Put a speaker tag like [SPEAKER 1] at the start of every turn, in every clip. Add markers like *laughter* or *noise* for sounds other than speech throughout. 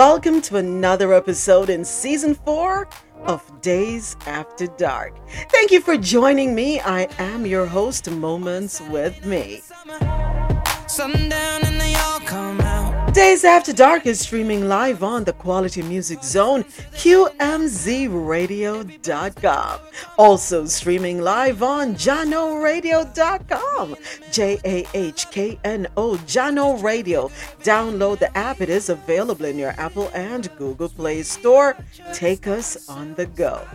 [SPEAKER 1] Welcome to another episode in season four of Dayz After Dark. Thank you for joining me. I am your host, Moments with Me. Sundown and they all come out. Dayz After Dark is streaming live on the Quality Music Zone, QMZRadio.com. Also streaming live on JahknoRadio.com. J A H K N O, Jahkno Radio. Download the app, it is available in your Apple and Google Play Store. Take us on the go.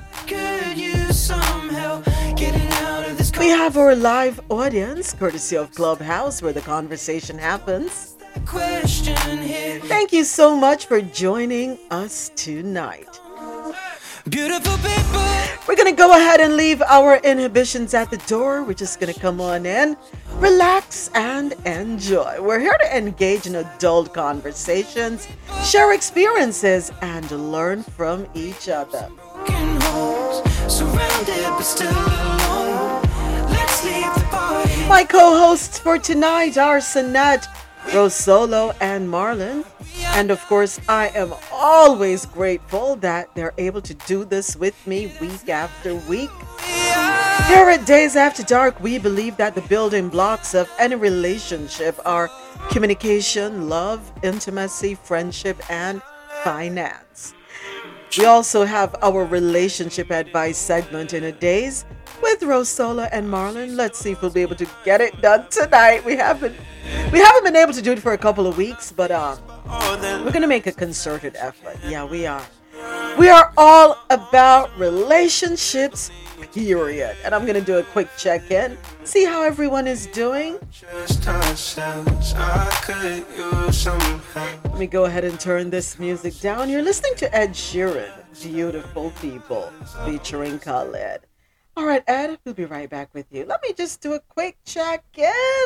[SPEAKER 1] We have our live audience, courtesy of Clubhouse, where the conversation happens. Thank you so much for joining us tonight. Beautiful people. We're going to go ahead and leave our inhibitions at the door. We're just going to come on in, relax, and enjoy. We're here to engage in adult conversations, share experiences, and learn from each other. My co hosts for tonight are Sanat Rosolo, and Marlon. And of course, I am always grateful that they're able to do this with me week after week. Here at Days After Dark, we believe that the building blocks of any relationship are communication, love, intimacy, friendship, and finance. We also have our relationship advice segment in a days with Rosola and Marlon. Let's see if we'll be able to get it done tonight. We haven't we haven't been able to do it for a couple of weeks, but um, we're gonna make a concerted effort. Yeah, we are. We are all about relationships, period. And I'm gonna do a quick check in, see how everyone is doing. Let me go ahead and turn this music down. You're listening to Ed Sheeran, Beautiful People, featuring Khalid. All right, Ed, we'll be right back with you. Let me just do a quick check in.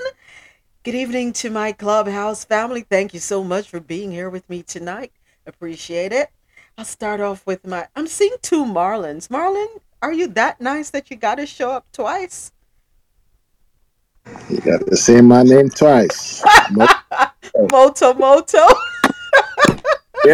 [SPEAKER 1] Good evening to my clubhouse family. Thank you so much for being here with me tonight. Appreciate it. I'll start off with my. I'm seeing two Marlins. Marlon, are you that nice that you got to show up twice?
[SPEAKER 2] You got to say my name twice. *laughs*
[SPEAKER 1] Moto Moto. yeah.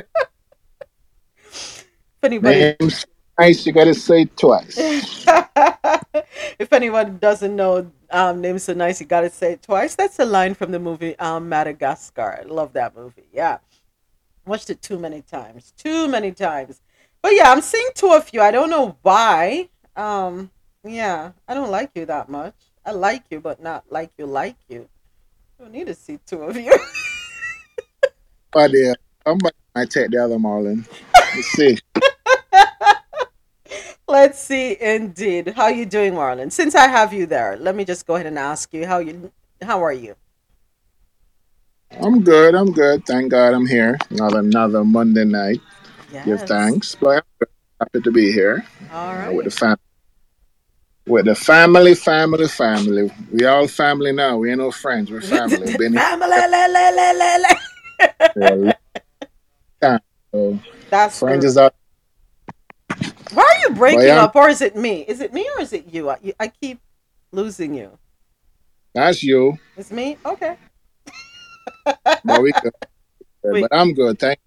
[SPEAKER 1] If anybody.
[SPEAKER 2] Name's nice, you got to say it twice. *laughs*
[SPEAKER 1] if anyone doesn't know, um, name so nice, you gotta say it twice. That's a line from the movie um, Madagascar. I love that movie. Yeah, watched it too many times, too many times. But yeah, I'm seeing two of you. I don't know why. Um, yeah, I don't like you that much. I like you, but not like you like you. I don't need to see two of you. *laughs*
[SPEAKER 2] oh dear, I might take the other Marlon. Let's see. *laughs*
[SPEAKER 1] Let's see, indeed. How you doing, Marlon? Since I have you there, let me just go ahead and ask you how you how are you?
[SPEAKER 2] I'm good. I'm good. Thank God I'm here. Another another Monday night. Yes. Give thanks. But I'm happy to be here.
[SPEAKER 1] All right.
[SPEAKER 2] With the family. With the family, family, family. We all family now. We ain't no friends. We're family.
[SPEAKER 1] Been *laughs* family. Le, le, le, le. So *laughs* That's friends true. is out why are you breaking up, or is it me? Is it me or is it you? I, I keep losing you.
[SPEAKER 2] That's you.
[SPEAKER 1] It's me. Okay. *laughs*
[SPEAKER 2] no, we good. *laughs* But I'm good. Thank.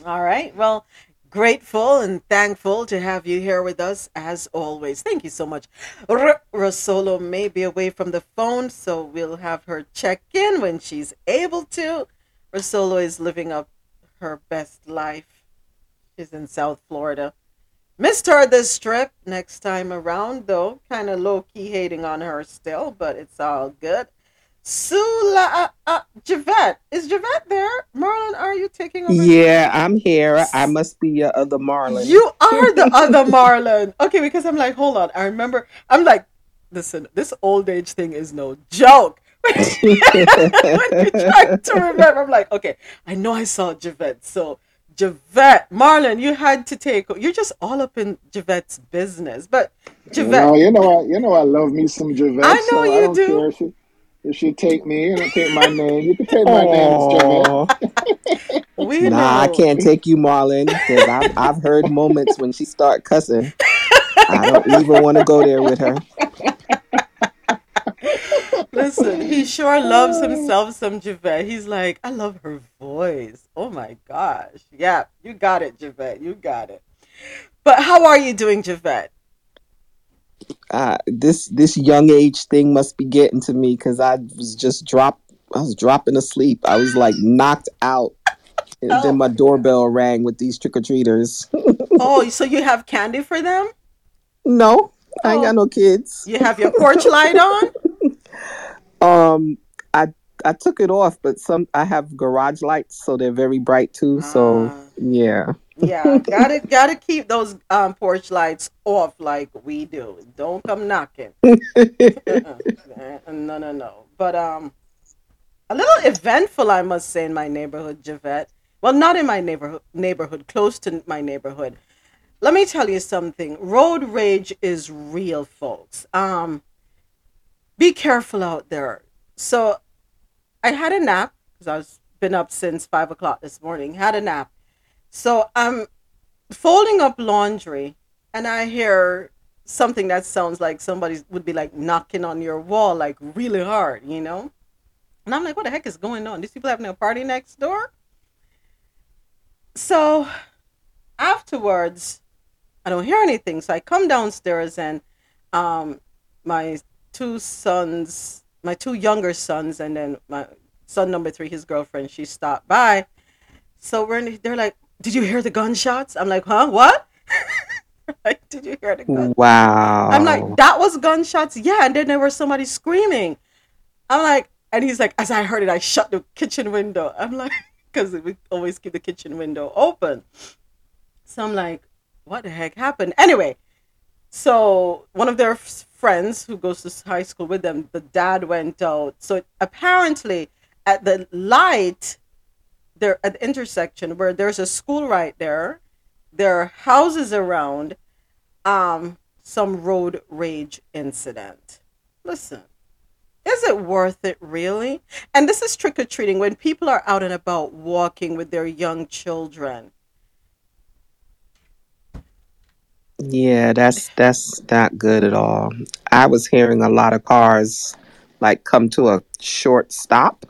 [SPEAKER 1] You. All right. Well, grateful and thankful to have you here with us as always. Thank you so much. R- Rosolo may be away from the phone, so we'll have her check in when she's able to. Rosolo is living up her best life. She's in South Florida. Missed her this trip. Next time around, though, kind of low key hating on her still, but it's all good. Sula, uh, uh, Javette, is Javette there? Marlon, are you taking over?
[SPEAKER 3] Yeah, I'm here. I must be your other Marlon.
[SPEAKER 1] You are the *laughs* other Marlon. Okay, because I'm like, hold on. I remember. I'm like, listen, this old age thing is no joke. *laughs* when you *laughs* try to remember, I'm like, okay, I know I saw Javette, so Javette, Marlon, you had to take. You're just all up in Javette's business, but Javette,
[SPEAKER 2] you know, you know, I, you know, I love me some Javette. I know so you I don't do. Care if, she, if she take me and take my name, you can take my name, Javette. *laughs*
[SPEAKER 3] we nah, know. I can't take you, Marlon, because I've, I've heard moments when she start cussing. I don't even want to go there with her.
[SPEAKER 1] Listen, he sure loves himself some Javette. He's like, I love her voice. Oh my gosh. Yeah, you got it, Javette. You got it. But how are you doing, Javette?
[SPEAKER 3] Uh, this this young age thing must be getting to me because I was just dropped I was dropping asleep. I was like knocked out. And oh. then my doorbell rang with these trick or treaters. *laughs*
[SPEAKER 1] oh, so you have candy for them?
[SPEAKER 3] No, I ain't got oh. no kids.
[SPEAKER 1] You have your porch light on? *laughs*
[SPEAKER 3] um, I I took it off, but some I have garage lights, so they're very bright too. So ah. yeah.
[SPEAKER 1] yeah, gotta gotta keep those um, porch lights off like we do. Don't come knocking. *laughs* Uh-uh. no, no, no. But um, a little eventful, I must say, in my neighborhood, Javette. Well, not in my neighborhood, neighborhood, close to my neighborhood. Let me tell you something. Road rage is real, folks. Um, be careful out there. So, I had a nap because I was been up since five o'clock this morning. Had a nap, so I'm folding up laundry, and I hear something that sounds like somebody would be like knocking on your wall, like really hard, you know. And I'm like, what the heck is going on? These people having a party next door? So afterwards, I don't hear anything. So I come downstairs and um, my two sons, my two younger sons, and then my son number three, his girlfriend, she stopped by. So we're in, they're like, Did you hear the gunshots? I'm like, Huh? What? *laughs* like, Did you hear the gunshots?
[SPEAKER 3] Wow.
[SPEAKER 1] I'm like, That was gunshots? Yeah. And then there was somebody screaming. I'm like, and he's like, as I heard it, I shut the kitchen window. I'm like, *laughs* because we always keep the kitchen window open. So I'm like, what the heck happened? Anyway, so one of their friends who goes to high school with them, the dad went out. So apparently, at the light, there at the intersection where there's a school right there, there are houses around, um, some road rage incident. Listen, is it worth it really? And this is trick or treating when people are out and about walking with their young children.
[SPEAKER 3] Yeah, that's that's not good at all. I was hearing a lot of cars like come to a short stop.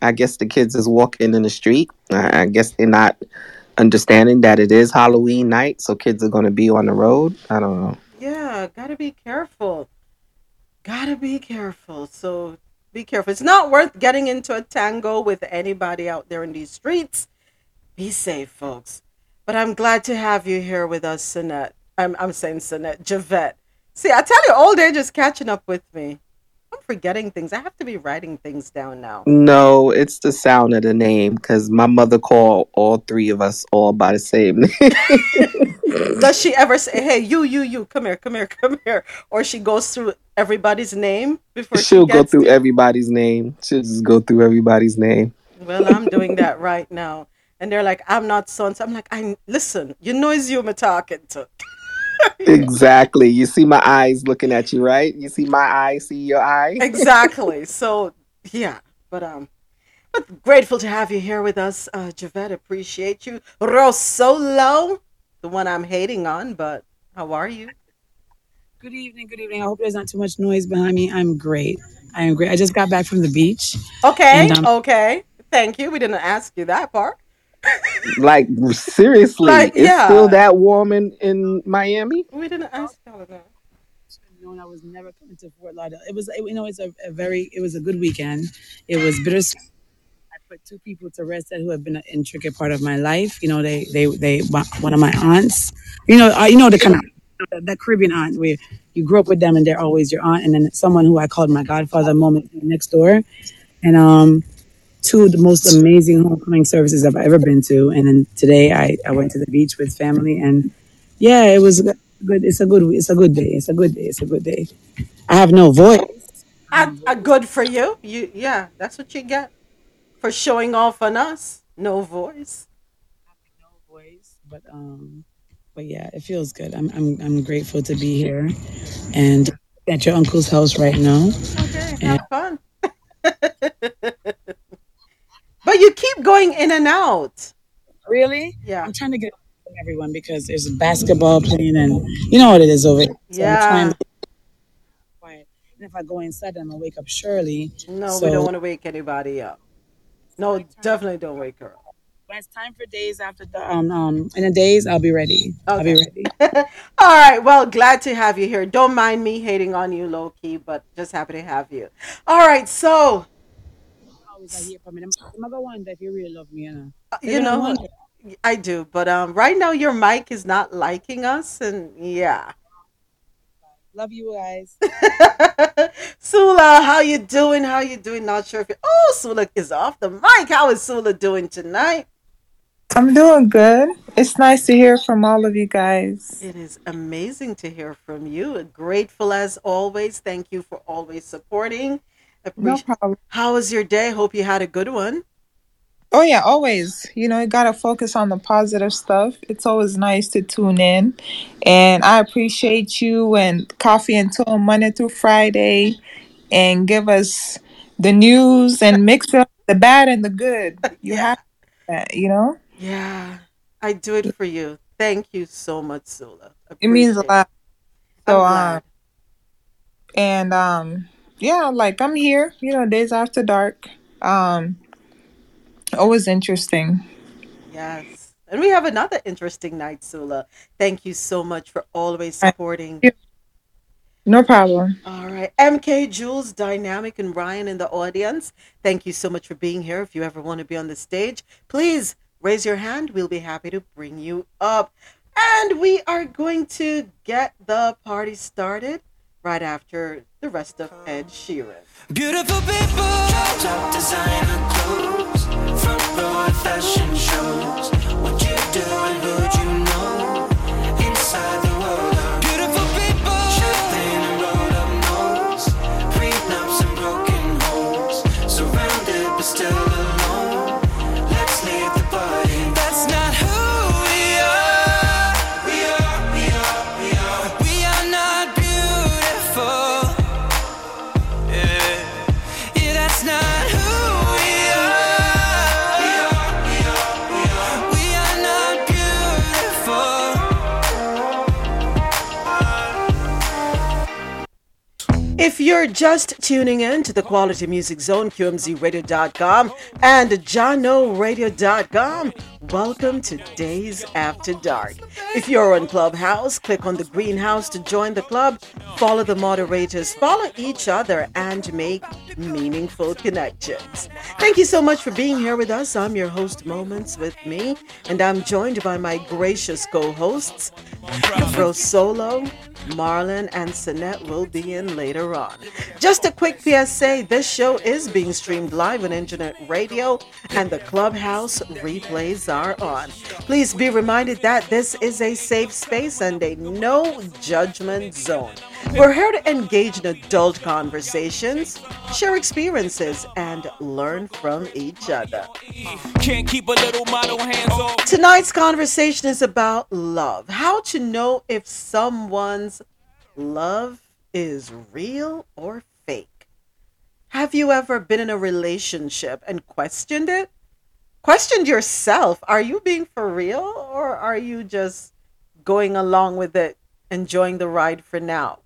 [SPEAKER 3] I guess the kids is walking in the street. I guess they're not understanding that it is Halloween night, so kids are going to be on the road. I don't know.
[SPEAKER 1] Yeah, got to be careful gotta be careful. So be careful. It's not worth getting into a tango with anybody out there in these streets. Be safe, folks. But I'm glad to have you here with us, Sinette. I'm, I'm saying Sinette, Javette. See, I tell you, old age is catching up with me. I'm forgetting things. I have to be writing things down now.
[SPEAKER 3] No, it's the sound of the name because my mother called all three of us all by the same *laughs*
[SPEAKER 1] name. Does she ever say, "Hey, you, you, you, come here, come here, come here," or she goes through everybody's name before
[SPEAKER 3] she'll she go through to... everybody's name. She'll just go through everybody's name.
[SPEAKER 1] Well, I'm doing that right now, and they're like, "I'm not son." So I'm like, "I listen. You know, it's you I'm talking to." *laughs*
[SPEAKER 3] exactly. You see my eyes looking at you, right? You see my eye, see your eye.
[SPEAKER 1] exactly. *laughs* So yeah, but um, but grateful to have you here with us, uh, Javette. Appreciate you, Rosolo, the one I'm hating on. But how are you?
[SPEAKER 4] Good evening. Good evening. I hope there's not too much noise behind me. I'm great. I am great. I just got back from the beach.
[SPEAKER 1] Okay. And, um, okay. Thank you. We didn't ask you that part
[SPEAKER 3] like seriously, like, it's yeah. still that warm in in Miami.
[SPEAKER 1] We didn't ask all that.
[SPEAKER 4] Known I was never coming to Fort Lauderdale. It was, you know, it's a, a very, it was a good weekend. It was bittersweet. I put two people to rest that who have been an intricate part of my life. You know, they, they, they, one of my aunts. You know, uh, you know the kind of that Caribbean aunt where you grew up with them and they're always your aunt, and then someone who I called my godfather moment next door, and um, two of the most amazing homecoming services I've ever been to. And then today I, I went to the beach with family and yeah, it was good. It's a good, it's a good day. It's a good day. It's a good day. I have no voice.
[SPEAKER 1] A, a good for you. You, yeah, that's what you get for showing off on us. No voice.
[SPEAKER 4] No voice, but um, but yeah, it feels good. I'm I'm I'm grateful to be here, and at your uncle's house right now.
[SPEAKER 1] Okay, have and, fun. *laughs* But you keep going in and out.
[SPEAKER 4] Really?
[SPEAKER 1] Yeah.
[SPEAKER 4] I'm trying to get everyone because there's basketball playing and you know what it is over here.
[SPEAKER 1] So yeah.
[SPEAKER 4] quiet. And if I go inside, I'm gonna wake up Shirley.
[SPEAKER 1] No, so, we don't want to wake anybody up. No, definitely don't wake her up.
[SPEAKER 4] When it's time for days after the um um in the days, I'll be ready. Okay. I'll be ready. *laughs*
[SPEAKER 1] All right. Well, glad to have you here. Don't mind me hating on you, low key, but just happy to have you. All right. So
[SPEAKER 5] always I hear from me. I'm gonna wonder if you really love me, you know.
[SPEAKER 1] Uh, you know, I do, but um, right now your mic is not liking us, and yeah.
[SPEAKER 5] Love you guys. *laughs*
[SPEAKER 1] Sula, how you doing? How you doing? Not sure if you Oh, Sula is off the mic. How is Sula doing tonight?
[SPEAKER 6] I'm doing good. It's nice to hear from all of you guys.
[SPEAKER 1] It is amazing to hear from you. Grateful as always. Thank you for always supporting.
[SPEAKER 6] Appreciate- no problem.
[SPEAKER 1] How was your day? Hope you had a good one.
[SPEAKER 6] Oh yeah, always. You know, you gotta focus on the positive stuff. It's always nice to tune in, and I appreciate you and Coffee until Monday through Friday, and give us the news and *laughs* mix up the bad and the good. You yeah. have that, you know.
[SPEAKER 1] Yeah, I do it for you. Thank you so much, Sula.
[SPEAKER 6] It means a lot. So um, and um, yeah, like I'm here. You know, days after dark. Um Always interesting.
[SPEAKER 1] Yes. And we have another interesting night, Sula. Thank you so much for always supporting.
[SPEAKER 6] No problem.
[SPEAKER 1] All right. MK, Jules, Dynamic, and Ryan in the audience. Thank you so much for being here. If you ever want to be on the stage, please raise your hand. We'll be happy to bring you up. And we are going to get the party started right after the rest of Ed Sheeran. Beautiful people, designer clothes fashion shows. If you're just tuning in to the Quality Music Zone, QMZRadio.com and JahknoRadio.com, welcome to Dayz After Dark. If you're on Clubhouse, click on the greenhouse to join the club, follow the moderators, follow each other, and make meaningful connections. Thank you so much for being here with us. I'm your host, Moments with Me, and I'm joined by my gracious co hosts, Rose Solo, Marlon, and Sinette will be in later on. Just a quick PSA this show is being streamed live on internet radio, and the Clubhouse replays are on. Please be reminded that this is a safe space and a no judgment zone. We're here to engage in adult conversations, share experiences, and learn from each other. Can't keep a little model hands off. Tonight's conversation is about love. How to know if someone's love is real or fake. Have you ever been in a relationship and questioned it? Questioned yourself. Are you being for real or are you just going along with it, enjoying the ride for now?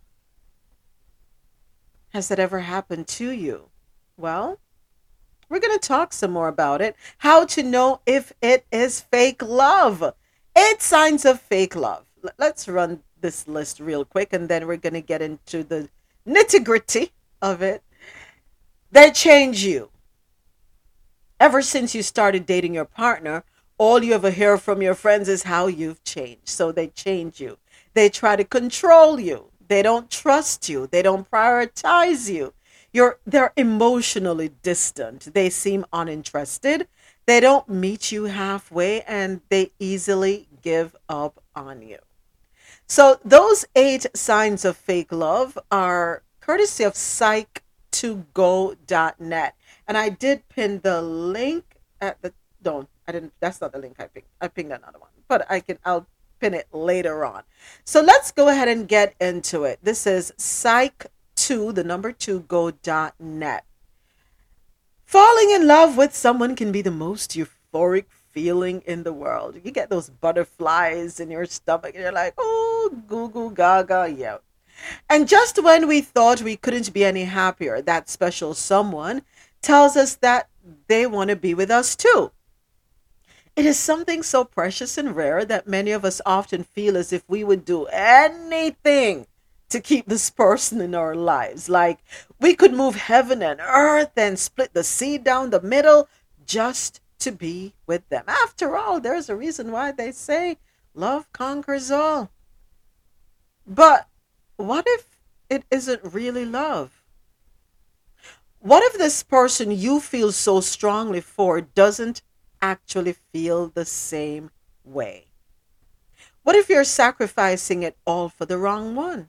[SPEAKER 1] Has that ever happened to you? Well, we're going to talk some more about it. How to know if it is fake love. Eight signs of fake love. Let's run this list real quick and then we're going to get into the nitty gritty of it. They change you. Ever since you started dating your partner, all you ever hear from your friends is how you've changed. So they change you. They try to control you. They don't trust you. They don't prioritize you. You're they're emotionally distant. They seem uninterested. They don't meet you halfway and they easily give up on you. So those eight signs of fake love are courtesy of psych2go.net. And I did pin the link at the don't I didn't that's not the link I picked. I pinged another one. But I can I'll pin it later on. So let's go ahead and get into it. This is psych2 the number 2 go.net. Falling in love with someone can be the most euphoric feeling in the world. You get those butterflies in your stomach and you're like, oh, goo goo gaga, yeah. And just when we thought we couldn't be any happier, that special someone tells us that they want to be with us too. It is something so precious and rare that many of us often feel as if we would do anything to keep this person in our lives. Like we could move heaven and earth and split the sea down the middle just to be with them. After all, there's a reason why they say love conquers all. But what if it isn't really love? What if this person you feel so strongly for doesn't actually feel the same way? What if you're sacrificing it all for the wrong one?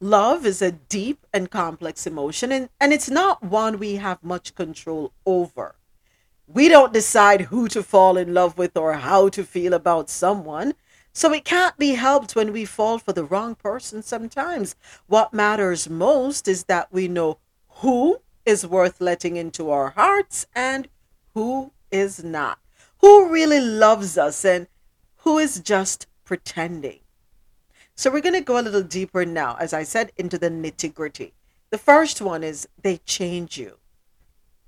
[SPEAKER 1] Love is a deep and complex emotion, and, and it's not one we have much control over. We don't decide who to fall in love with or how to feel about someone. So it can't be helped when we fall for the wrong person sometimes. What matters most is that we know who is worth letting into our hearts and who is not. Who really loves us and who is just pretending. So we're going to go a little deeper now, as I said, into the nitty gritty. The first one is they change you.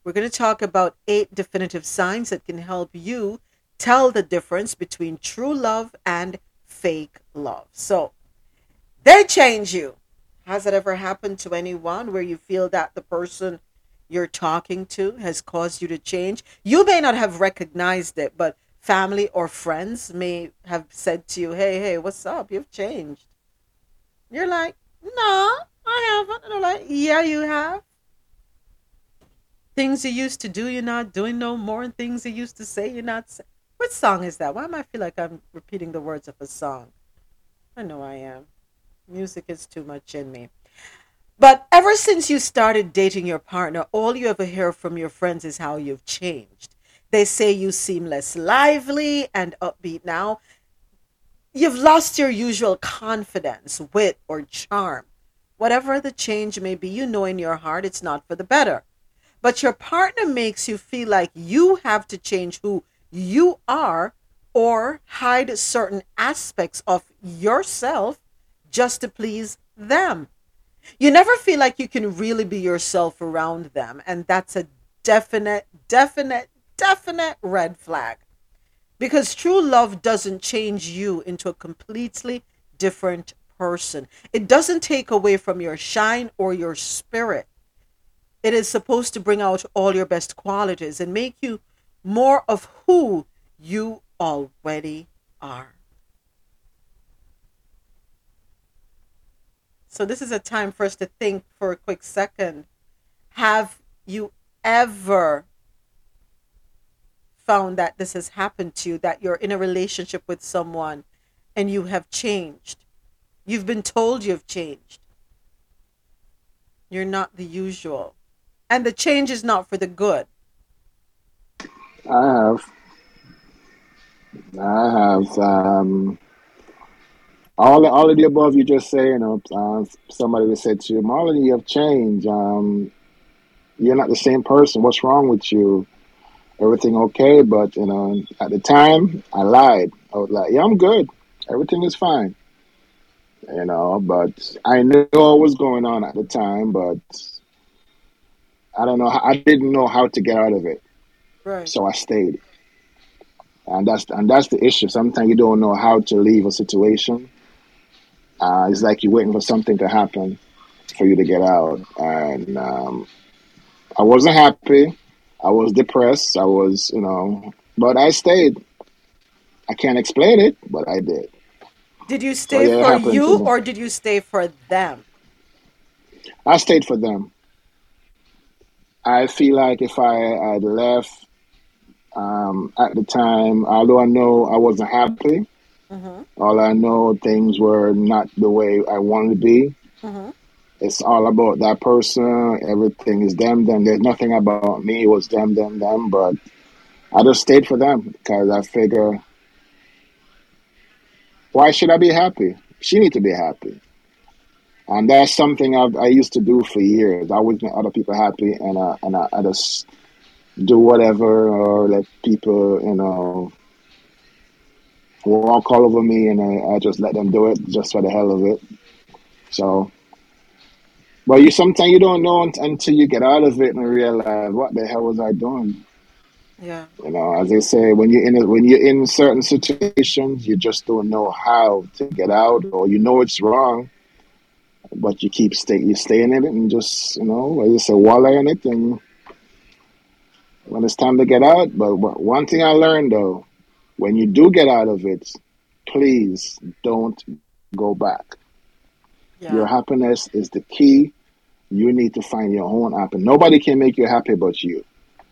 [SPEAKER 1] We're going to talk about eight definitive signs that can help you tell the difference between true love and fake love. So they change you. Has it ever happened to anyone where you feel that the person you're talking to has caused you to change? You may not have recognized it, but family or friends may have said to you, Hey, hey, what's up? You've changed. You're like, No, I haven't. And they're like, Yeah, you have. Things you used to do, you're not doing no more, and things you used to say, you're not saying. What song is that? Why am I feel like I'm repeating the words of a song? I know I am. Music is too much in me. But ever since you started dating your partner, all you ever hear from your friends is how you've changed. They say you seem less lively and upbeat now. You've lost your usual confidence, wit, or charm. Whatever the change may be, you know in your heart it's not for the better. But your partner makes you feel like you have to change who you are or hide certain aspects of yourself just to please them. You never feel like you can really be yourself around them. And that's a definite, definite, definite red flag. Because true love doesn't change you into a completely different person. It doesn't take away from your shine or your spirit. It is supposed to bring out all your best qualities and make you more of who you already are. So, this is a time for us to think for a quick second. Have you ever found that this has happened to you, that you're in a relationship with someone and you have changed. You've been told you've changed. You're not the usual. And the change is not for the good.
[SPEAKER 2] I have. I have. Um, all, all of the above you just say, you know, uh, somebody would say to you, Marlon, you have changed. Um, you're not the same person. What's wrong with you? everything okay. But you know, at the time, I lied. I was like, "Yeah, I'm good. Everything is fine." You know, but I knew what was going on at the time, but I don't know. I didn't know how to get out of it,
[SPEAKER 1] right.
[SPEAKER 2] so I stayed. And that's and that's the issue. Sometimes you don't know how to leave a situation. Uh, it's like you're waiting for something to happen for you to get out. And um, I wasn't happy. I was depressed. I was, you know, but I stayed. I can't explain it, but I did.
[SPEAKER 1] Did you stay so, yeah, for you or did you stay for them?
[SPEAKER 2] I stayed for them. I feel like if I had left um, at the time, although I know I wasn't happy, mm-hmm. all I know things were not the way I wanted to be. Mm-hmm it's all about that person. Everything is them, them. There's nothing about me. It was them, them, them. But I just stayed for them because I figure, why should I be happy? She need to be happy. And that's something I've, i used to do for years. I always make other people happy, and I, and I, I just do whatever or let people, you know, walk all over me, and I, I just let them do it just for the hell of it. So but you sometimes you don't know until you get out of it and realize what the hell was I doing.
[SPEAKER 1] Yeah.
[SPEAKER 2] You know, as they say, when you're in a, when you're in certain situations, you just don't know how to get out, or you know it's wrong, but you keep stay you stay in it and just you know, as you say, wallow in it, and when it's time to get out. But one thing I learned though, when you do get out of it, please don't go back.
[SPEAKER 1] Yeah.
[SPEAKER 2] Your happiness is the key. You need to find your own happiness. Nobody can make you happy but you.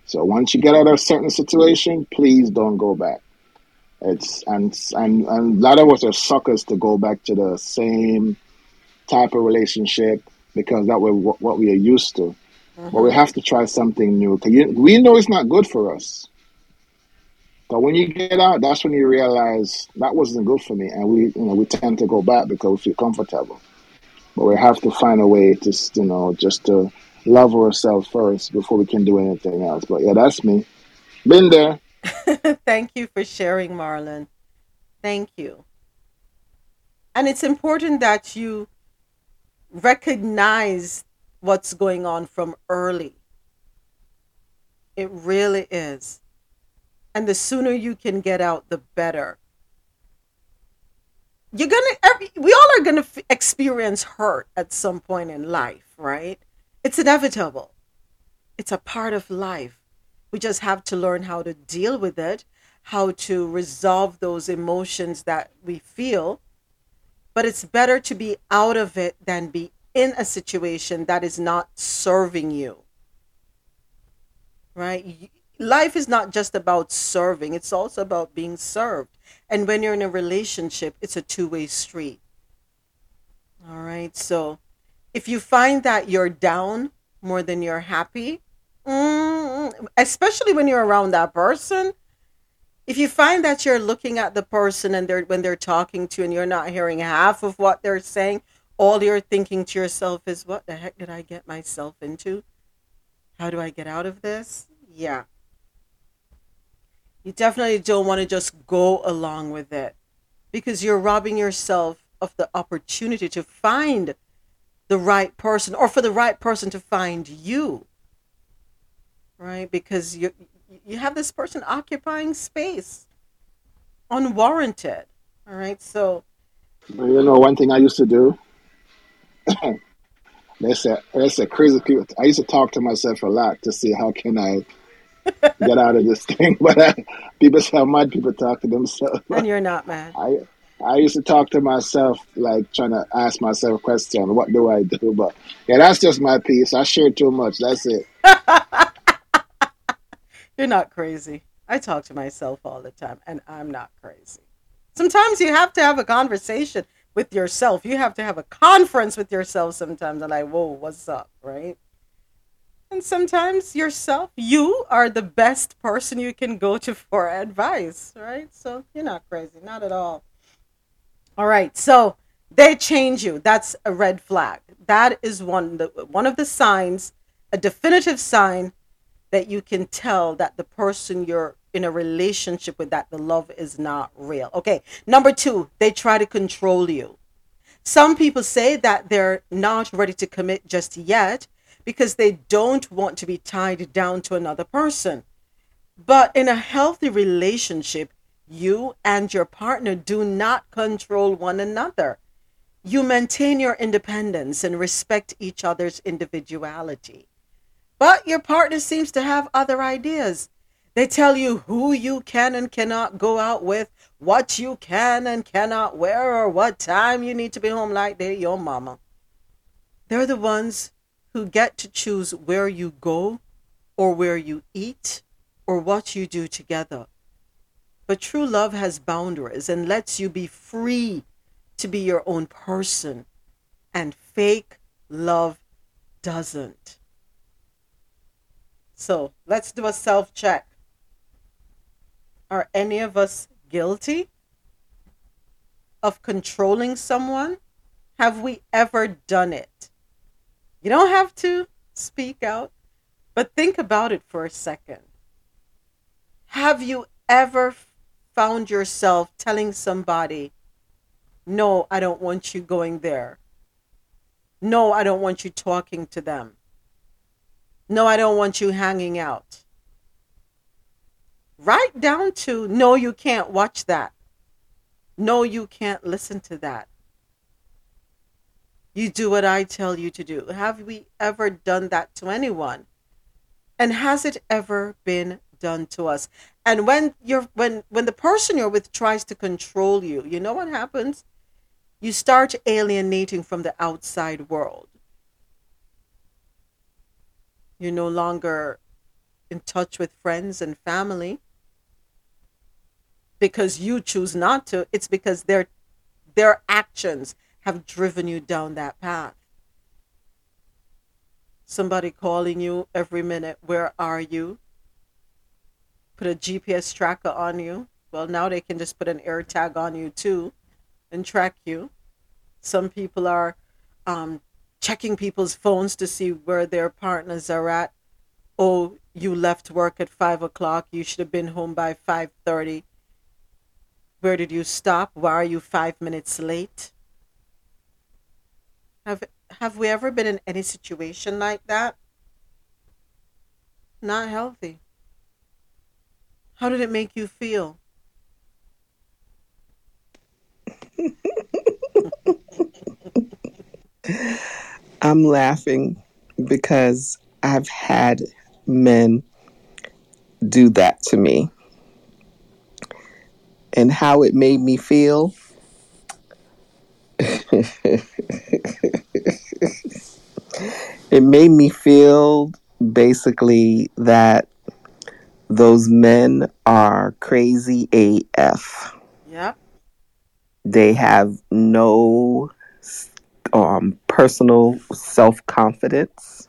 [SPEAKER 2] So once you get out of a certain situation, please don't go back. It's and and and a lot of us are suckers to go back to the same type of relationship because that was what we are used to. Mm-hmm. But we have to try something new because we know it's not good for us. But when you get out, that's when you realize that wasn't good for me, and we you know we tend to go back because we feel comfortable. But we have to find a way to you know just to love ourselves first before we can do anything else. But yeah, that's me. Been there. *laughs*
[SPEAKER 1] Thank you for sharing, Marlon. Thank you. And it's important that you recognize what's going on from early. It really is. And the sooner you can get out, the better. You're gonna, every, we all are gonna f- experience hurt at some point in life, right? It's inevitable. It's a part of life. We just have to learn how to deal with it, how to resolve those emotions that we feel. But it's better to be out of it than be in a situation that is not serving you. Right? Life is not just about serving, it's also about being served. And when you're in a relationship, it's a two way street. All right. So if you find that you're down more than you're happy, mm, especially when you're around that person, if you find that you're looking at the person and they're when they're talking to you and you're not hearing half of what they're saying, all you're thinking to yourself is, "What the heck did I get myself into? How do I get out of this?" Yeah. You definitely don't want to just go along with it because you're robbing yourself of the opportunity to find the right person or for the right person to find you right because you you have this person occupying space unwarranted all right so
[SPEAKER 2] you know one thing i used to do they a they said crazy people i used to talk to myself a lot to see how can i *laughs* get out of this thing *laughs* but uh, people say how mad people talk to themselves *laughs*
[SPEAKER 1] and you're not mad
[SPEAKER 2] i I used to talk to myself, like trying to ask myself a question, what do I do? But yeah, that's just my piece. I share too much. That's it.
[SPEAKER 1] You're not crazy. I talk to myself all the time, and I'm not crazy. Sometimes you have to have a conversation with yourself. You have to have a conference with yourself sometimes. And like, whoa, what's up, right? And sometimes yourself, you are the best person you can go to *laughs* for advice, right? So you're not crazy, not at all. All right. So they change you. That's a red flag. That is one the, one of the signs, a definitive sign that you can tell that the person you're in a relationship with that the love is not real. Okay. Number 2, they try to control you. Some people say that they're not ready to commit just yet because they don't want to be tied down to another person. But in a healthy relationship, you and your partner do not control one another. You maintain your independence and respect each other's individuality. But your partner seems to have other ideas. They tell you who you can and cannot go out with, what you can and cannot wear, or what time you need to be home like they're your mama. They're the ones who get to choose where you go, or where you eat, or what you do together. But true love has boundaries and lets you be free to be your own person. And fake love doesn't. So let's do a self check. Are any of us guilty of controlling someone? Have we ever done it? You don't have to speak out, but think about it for a second. Have you ever found yourself telling somebody, no, I don't want you going there. No, I don't want you talking to them. No, I don't want you hanging out. right down to no, you can't watch that. No, you can't listen to that. You do what I tell you to do. Have we ever done that to anyone? And has it ever been done to us? And when you're when when the person you're with tries to control you, you know what happens? You start alienating from the outside world. You're no longer in touch with friends and family because you choose not to. It's because their their actions have driven you down that path. Somebody calling you every minute, where are you? Put a GPS tracker on you. Well, now they can just put an air tag on you too and track you. Some people are um, checking people's phones to see where their partners are at. Oh, you left work at five o'clock. You should have been home by five thirty. Where did you stop? Why are you five minutes late? Have have we ever been in any situation like that? Not healthy. How did it make you feel? *laughs*
[SPEAKER 3] I'm laughing because I've had men do that to me. And how it made me feel. *laughs* it made me feel basically that those men are crazy AF.
[SPEAKER 1] Yep.
[SPEAKER 3] They have no um, personal self confidence,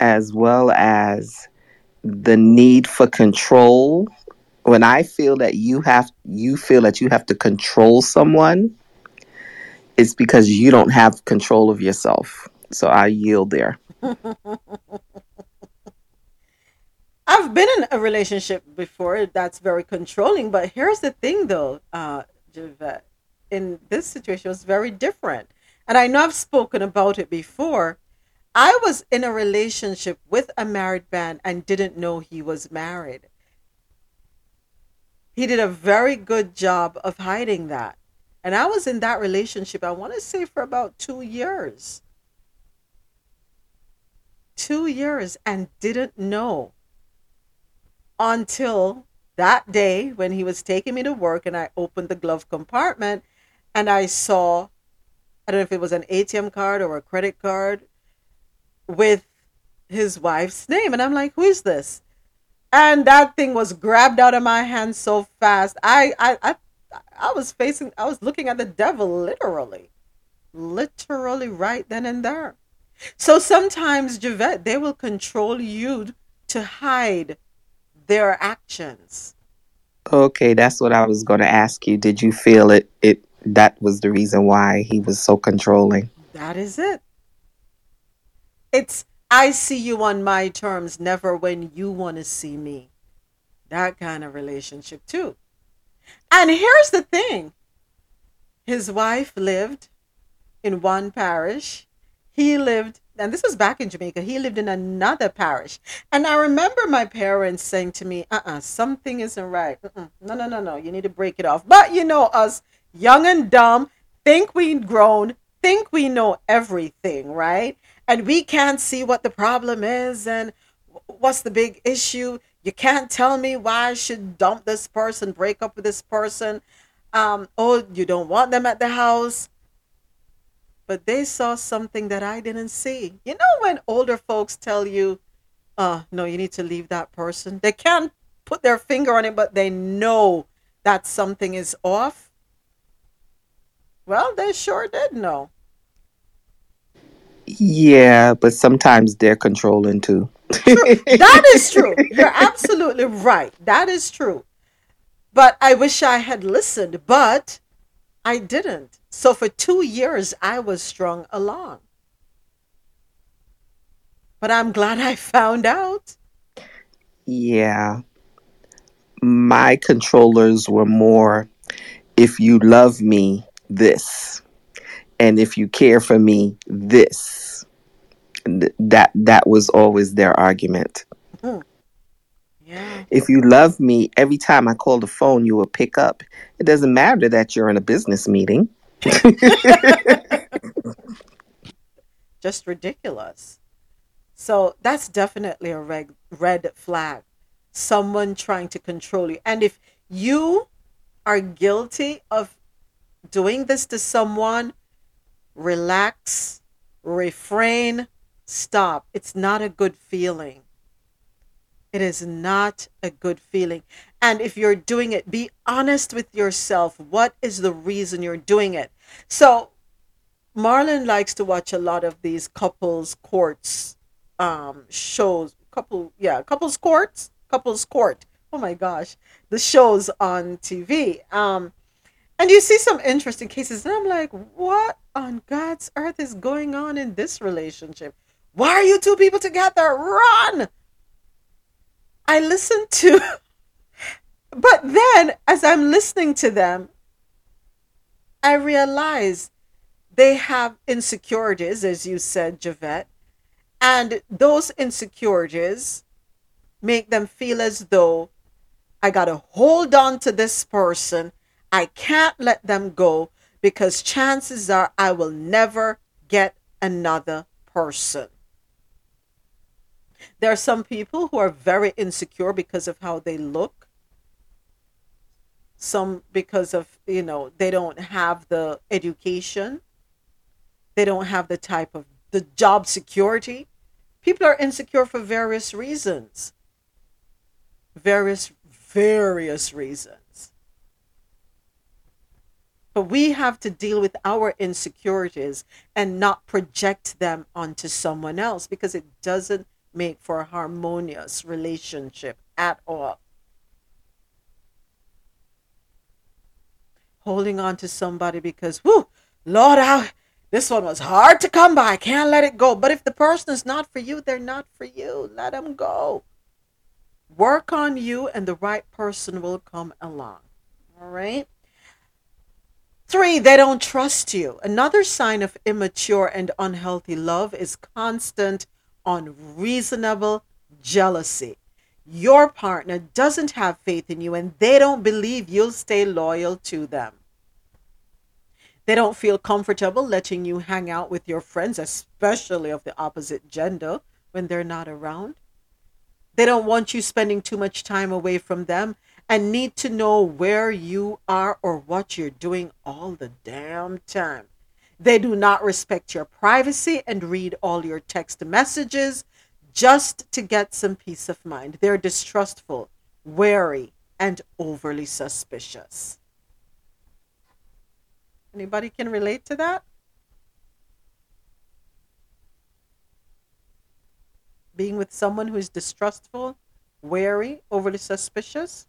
[SPEAKER 3] as well as the need for control. When I feel that you have, you feel that you have to control someone, it's because you don't have control of yourself. So I yield there. *laughs*
[SPEAKER 1] I've been in a relationship before that's very controlling, but here's the thing though, uh, Javette. In this situation, was very different. And I know I've spoken about it before. I was in a relationship with a married man and didn't know he was married. He did a very good job of hiding that. And I was in that relationship, I want to say, for about two years. Two years and didn't know until that day when he was taking me to work and I opened the glove compartment and I saw, I don't know if it was an ATM card or a credit card with his wife's name. And I'm like, who is this? And that thing was grabbed out of my hand so fast. I, I, I, I was facing, I was looking at the devil literally, literally right then and there. So sometimes, Javette, they will control you to hide their actions.
[SPEAKER 3] Okay, that's what I was going to ask you. Did you feel it? It that was the reason why he was so controlling.
[SPEAKER 1] That is it. It's I see you on my terms, never when you want to see me. That kind of relationship too. And here's the thing. His wife lived in one parish. He lived and this was back in Jamaica. He lived in another parish. And I remember my parents saying to me, uh uh-uh, uh something isn't right. No, no, no, no. You need to break it off. But you know, us young and dumb think we've grown, think we know everything, right? And we can't see what the problem is and what's the big issue. You can't tell me why I should dump this person, break up with this person. Um, oh, you don't want them at the house but they saw something that I didn't see. You know, when older folks tell you, uh, no, you need to leave that person, they can't put their finger on it, but they know that something is off. Well, they sure did know.
[SPEAKER 3] Yeah, but sometimes they're controlling too. *laughs*
[SPEAKER 1] that is true. You're absolutely right. That is true. But I wish I had listened, but I didn't. So for two years, I was strung along. But I'm glad I found out.
[SPEAKER 3] Yeah. My controllers were more if you love me, this. And if you care for me, this. That that was always their argument.
[SPEAKER 1] Mm-hmm. Yeah.
[SPEAKER 3] If you love me, every time I call the phone, you will pick up. It doesn't matter that you're in a business meeting. *laughs*
[SPEAKER 1] Just ridiculous. So that's definitely a red red flag. Someone trying to control you. And if you are guilty of doing this to someone, relax, refrain, stop. It's not a good feeling. It is not a good feeling. And if you're doing it, be honest with yourself. What is the reason you're doing it? So, Marlon likes to watch a lot of these couples courts um shows couple yeah couples courts couples court oh my gosh the shows on tv um and you see some interesting cases and i'm like what on god's earth is going on in this relationship? Why are you two people together? Run! I listen to *laughs* but then as i'm listening to them i realize they have insecurities as you said javette. And those insecurities make them feel as though I got to hold on to this person. I can't let them go because chances are I will never get another person. There are some people who are very insecure because of how they look. Some because of, you know, they don't have the education. They don't have the type of the job security People are insecure for various reasons. Various, various reasons. But we have to deal with our insecurities and not project them onto someone else because it doesn't make for a harmonious relationship at all. Holding on to somebody because, whoo, Lord, I, this one was hard to come by. Can't let it go. But if the person is not for you, they're not for you. Let them go. Work on you, and the right person will come along. All right. Three, they don't trust you. Another sign of immature and unhealthy love is constant, unreasonable jealousy. Your partner doesn't have faith in you and they don't believe you'll stay loyal to them. They don't feel comfortable letting you hang out with your friends, especially of the opposite gender, when they're not around. They don't want you spending too much time away from them and need to know where you are or what you're doing all the damn time. They do not respect your privacy and read all your text messages just to get some peace of mind. They're distrustful, wary, and overly suspicious. Anybody can relate to that? Being with someone who is distrustful, wary, overly suspicious.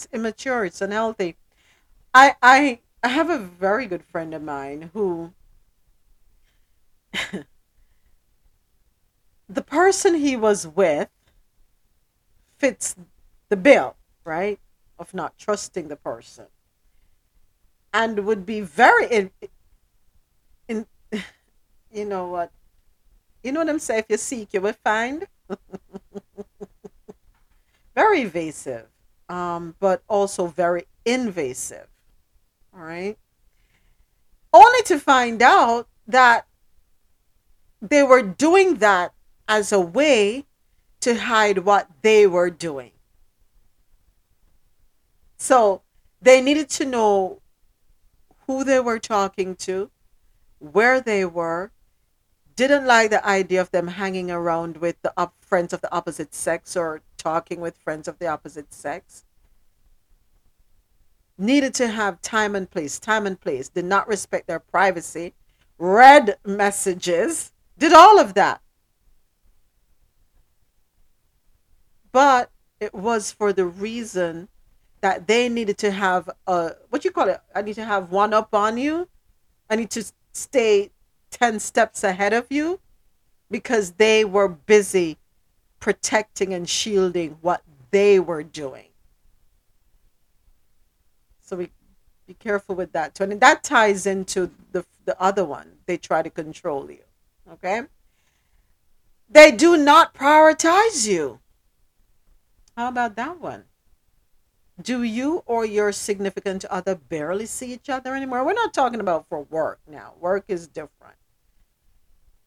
[SPEAKER 1] It's immature, it's unhealthy. I I I have a very good friend of mine who *laughs* the person he was with fits the bill, right? of not trusting the person and would be very in, in *laughs* you know what you know what i'm saying if you seek you will find *laughs* very evasive um, but also very invasive all right? Only to find out that they were doing that as a way to hide what they were doing. So they needed to know who they were talking to, where they were, didn't like the idea of them hanging around with the friends of the opposite sex or talking with friends of the opposite sex. Needed to have time and place, time and place, did not respect their privacy, read messages, did all of that. But it was for the reason that they needed to have a what you call it i need to have one up on you i need to stay 10 steps ahead of you because they were busy protecting and shielding what they were doing so we be careful with that too and that ties into the the other one they try to control you okay They do not prioritize you. How about that one? Do you or your significant other barely see each other anymore? We're not talking about for work now. Work is different.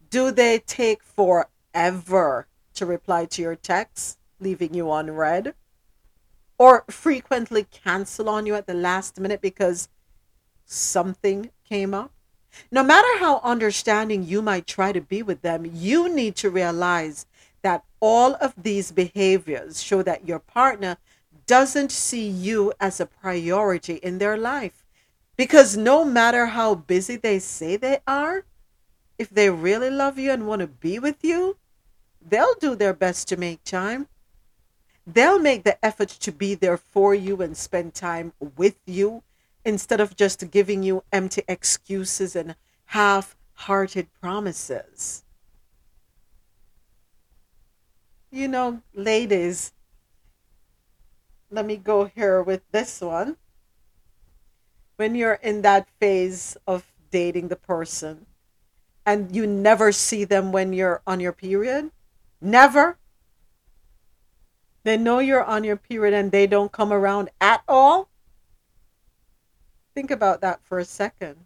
[SPEAKER 1] Do they take forever to reply to your texts, leaving you unread? Or frequently cancel on you at the last minute because something came up? No matter how understanding you might try to be with them, you need to realize that all of these behaviors show that your partner doesn't see you as a priority in their life. Because no matter how busy they say they are, if they really love you and want to be with you, they'll do their best to make time. They'll make the effort to be there for you and spend time with you instead of just giving you empty excuses and half hearted promises. You know, ladies, let me go here with this one. When you're in that phase of dating the person and you never see them when you're on your period, never. They know you're on your period and they don't come around at all. Think about that for a second.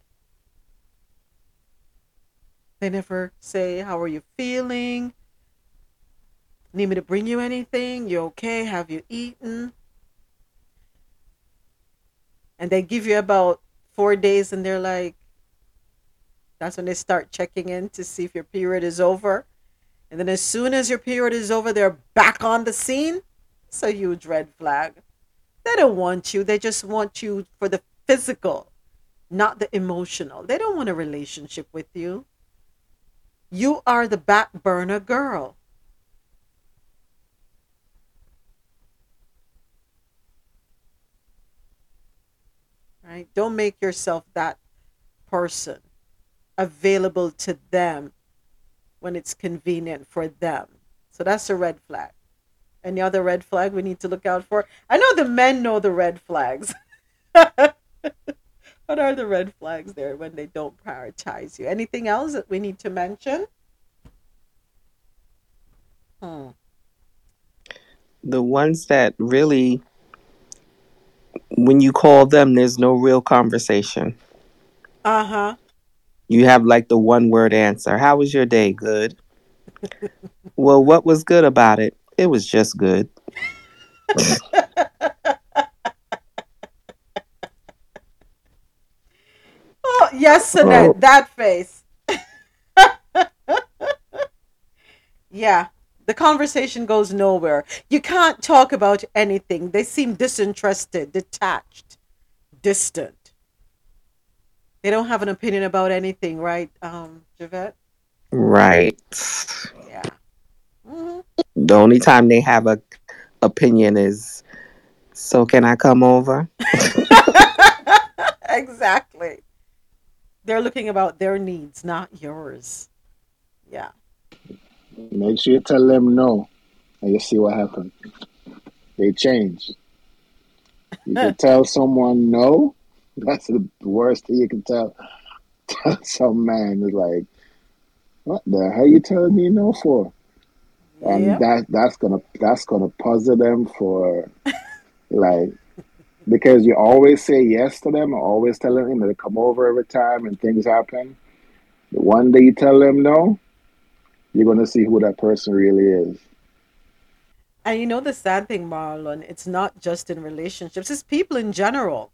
[SPEAKER 1] They never say, How are you feeling? Need me to bring you anything? You okay? Have you eaten? And they give you about four days and they're like, that's when they start checking in to see if your period is over. And then as soon as your period is over, they're back on the scene. It's a huge red flag. They don't want you. They just want you for the physical, not the emotional. They don't want a relationship with you. You are the back burner girl. Right? Don't make yourself that person available to them when it's convenient for them. So that's a red flag. Any other red flag we need to look out for? I know the men know the red flags. *laughs* what are the red flags there when they don't prioritize you? Anything else that we need to mention?
[SPEAKER 3] Hmm. The ones that really, when you call them, there's no real conversation.
[SPEAKER 1] Uh huh.
[SPEAKER 3] You have like the one word answer. How was your day? Good. well, what was good about it? It was just good. *laughs*
[SPEAKER 1] oh, yes, Annette, oh. that face. *laughs* yeah, the conversation goes nowhere. You can't talk about anything. They seem disinterested, detached, distant. They don't have an opinion about anything, right, um, Javette?
[SPEAKER 3] Right.
[SPEAKER 1] Yeah. Mm-hmm.
[SPEAKER 3] The only time they have a opinion is, so can I come over? *laughs*
[SPEAKER 1] exactly. They're looking about their needs, not yours. Yeah.
[SPEAKER 2] Make sure you tell them no, and you see what happens. They change. You can *laughs* tell someone no. *laughs* That's the worst thing you can tell. *laughs* Tell some man is like, what the hell are you telling me no for? And yeah. that that's gonna that's gonna puzzle them for *laughs* like because you always say yes to them, always telling them to come over every time and things happen. The one day you tell them no, you're going to see who that person really is.
[SPEAKER 1] And you know the sad thing, Marlon, it's not just in relationships, it's people in general.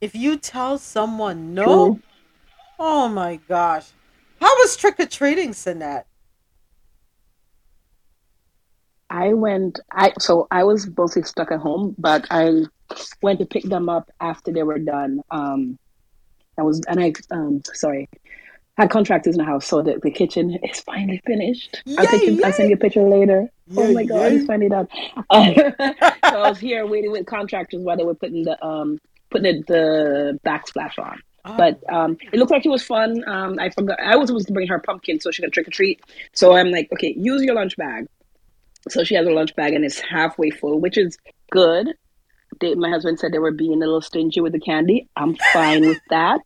[SPEAKER 1] If you tell someone no, True. oh my gosh. How was trick or treating, Sinette?
[SPEAKER 7] I went I so I was mostly stuck at home, but I went to pick them up after they were done. Um I was and I um sorry had contractors in the house, so the, the kitchen is finally finished. Yay, I'll take you, I'll send you a picture later. Yay, oh my god, it's finally done. Uh, *laughs* so I was here waiting with contractors while they were putting the um putting the, the backsplash on. Oh. But um, it looked like it was fun. Um, I forgot. I was supposed to bring her pumpkin so she could trick or treat. So I'm like, okay, use your lunch bag. So she has a lunch bag and it's halfway full, which is good. They, my husband said they were being a little stingy with the candy. I'm fine with that.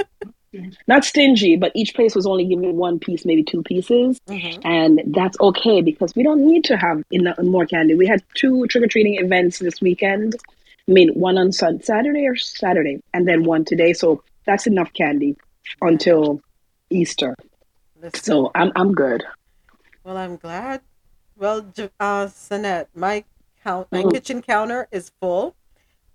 [SPEAKER 7] *laughs* not stingy, but each place was only giving one piece, maybe two pieces,
[SPEAKER 1] Mm-hmm.
[SPEAKER 7] and that's okay because we don't need to have enough more candy. We had two trick or treating events this weekend. I mean, one on Sun- Saturday or Saturday, and then one today. So that's enough candy until Easter.
[SPEAKER 1] Listen,
[SPEAKER 7] So I'm I'm good.
[SPEAKER 1] well, I'm glad. Well, uh, Sanette, my count, my
[SPEAKER 7] Mm.
[SPEAKER 1] kitchen counter is full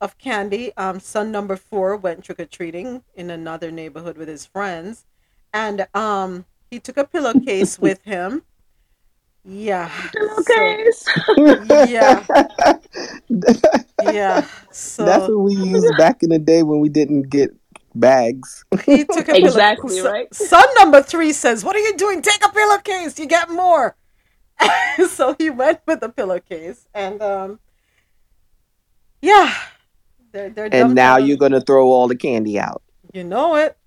[SPEAKER 1] of candy. Um, son number four went trick or treating in another neighborhood with his friends, and um, he took a pillowcase *laughs* with him. Yeah. So,
[SPEAKER 7] Pillowcase.
[SPEAKER 1] yeah, yeah. So
[SPEAKER 3] That's what we used back in the day when we didn't get bags.
[SPEAKER 1] He took a
[SPEAKER 7] Exactly,
[SPEAKER 1] so-
[SPEAKER 7] right?
[SPEAKER 1] Son number three says, "What are you doing? Take a pillowcase. You get more." *laughs* so he went with the pillowcase, and um, yeah, they're they're.
[SPEAKER 3] And now
[SPEAKER 1] out.
[SPEAKER 3] you're gonna throw all the candy out.
[SPEAKER 1] You know it.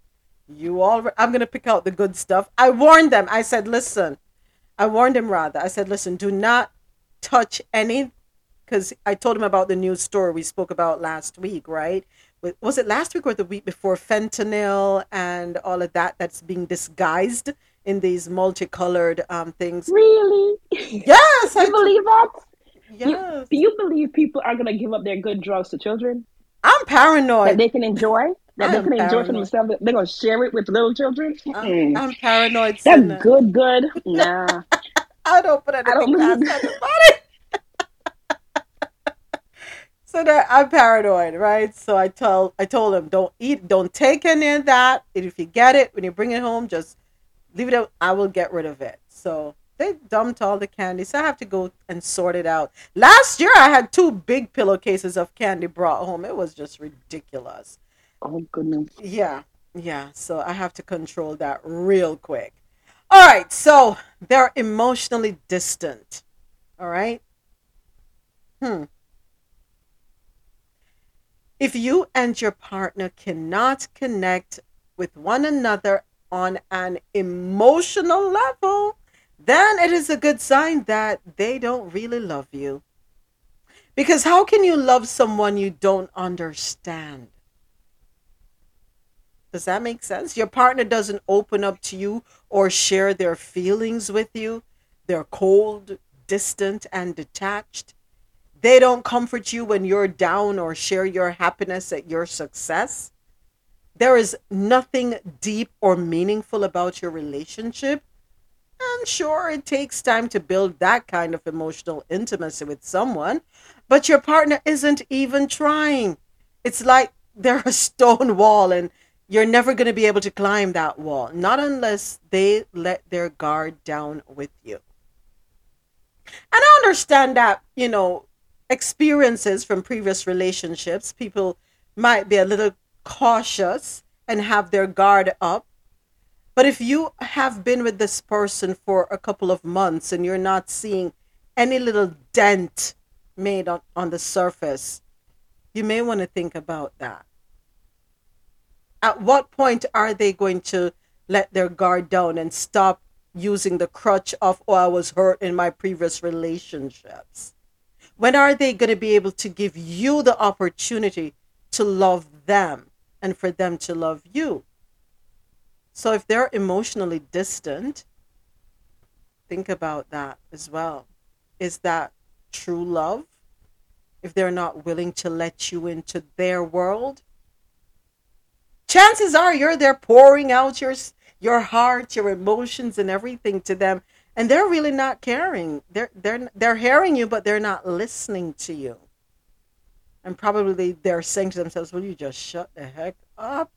[SPEAKER 1] You all. I'm gonna pick out the good stuff. I warned them. I said, "Listen." I warned him rather. I said, "Listen, do not touch any." Because I told him about the news story we spoke about last week, right? Was it last week or the week before? Fentanyl and all of that that's being disguised in these multicolored um, things.
[SPEAKER 7] Really?
[SPEAKER 1] Yes, I
[SPEAKER 7] You believe that?
[SPEAKER 1] yes.
[SPEAKER 7] Do you believe people are gonna give up their good drugs to children
[SPEAKER 1] I'm paranoid.
[SPEAKER 7] that they can enjoy? That they can enjoy for themselves. They're gonna share it with little children.
[SPEAKER 1] I'm,
[SPEAKER 7] Mm-mm.
[SPEAKER 1] I'm paranoid.
[SPEAKER 7] That's
[SPEAKER 1] Sinner.
[SPEAKER 7] good. Good. *laughs* Nah.
[SPEAKER 1] I don't put
[SPEAKER 7] I don't
[SPEAKER 1] anything past anybody. so that *laughs* *laughs* I'm paranoid, right? So I tell I told him don't eat, don't take any of that. If you get it when you bring it home, just leave it out. I will get rid of it. So they dumped all the candy, so I have to go and sort it out. Last year I had two big pillowcases of candy brought home. It was just ridiculous.
[SPEAKER 7] Oh goodness.
[SPEAKER 1] Yeah, yeah. So I have to control that real quick. All right. So they're emotionally distant. All right. Hmm. If you and your partner cannot connect with one another on an emotional level, then it is a good sign that they don't really love you. Because how can you love someone you don't understand? Does that make sense? Your partner doesn't open up to you or share their feelings with you. They're cold, distant, and detached. They don't comfort you when you're down or share your happiness at your success. There is nothing deep or meaningful about your relationship. And sure, it takes time to build that kind of emotional intimacy with someone, but your partner isn't even trying. It's like they're a stone wall and you're never going to be able to climb that wall, not unless they let their guard down with you. And I understand that, you know, experiences from previous relationships, people might be a little cautious and have their guard up. But if you have been with this person for a couple of months and you're not seeing any little dent made on, on the surface, you may want to think about that. At what point are they going to let their guard down and stop using the crutch of, oh, I was hurt in my previous relationships? When are they going to be able to give you the opportunity to love them and for them to love you? So if they're emotionally distant, think about that as well. Is that true love? If they're not willing to let you into their world, chances are you're there pouring out your your heart, your emotions, and everything to them, and they're really not caring. They're they're they're hearing you, but they're not listening to you. And probably they're saying to themselves, "Will you just shut the heck up?"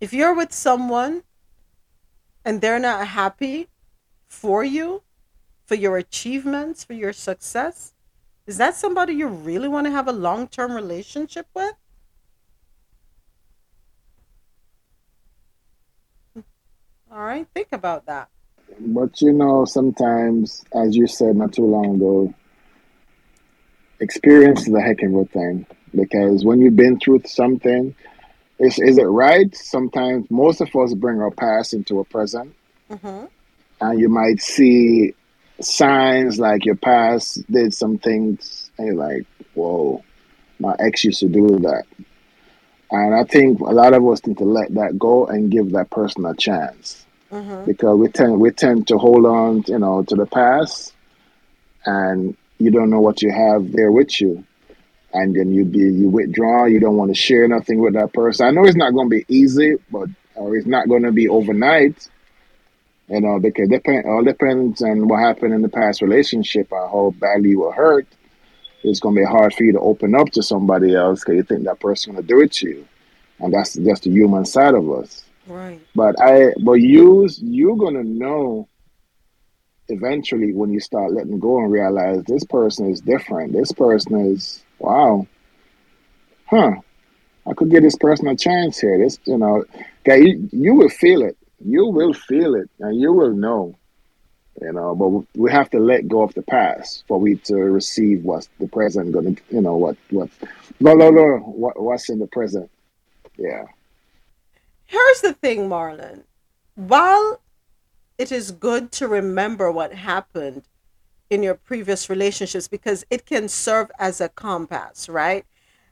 [SPEAKER 1] If you're with someone and they're not happy for you, for your achievements, for your success, is that somebody you really want to have a long term relationship with? All right, think about that.
[SPEAKER 2] But you know, sometimes, as you said not too long ago, experience is a heck of a thing because when you've been through something, is is it right? Sometimes most of us bring our past into a present,
[SPEAKER 1] Mm-hmm.
[SPEAKER 2] and you might see signs like your past did some things, and you're like, "Whoa, my ex used to do that." And I think a lot of us need to let that go and give that person a chance. Mm-hmm. Because we tend we tend to hold on, you know, to the past and you don't know what you have there with you. And then you be you withdraw, you don't want to share nothing with that person. I know it's not gonna be easy, but or it's not gonna be overnight. You know, because depend all depends on what happened in the past relationship or how badly you were hurt it's going to be hard for you to open up to somebody else because you think that person going to do it to you, and that's just the human side of us.
[SPEAKER 1] Right.
[SPEAKER 2] But I, but you, you're going to know eventually when you start letting go and realize this person is different. This person is wow, huh? I could give this person a chance here. This, you know, okay, you, you will feel it. You will feel it, and you will know you know. But we have to let go of the past for we to receive what's the present going to, you know, what what no no no what what's in the present. Yeah.
[SPEAKER 1] Here's the thing, Marlon. While it is good to remember what happened in your previous relationships because it can serve as a compass, right?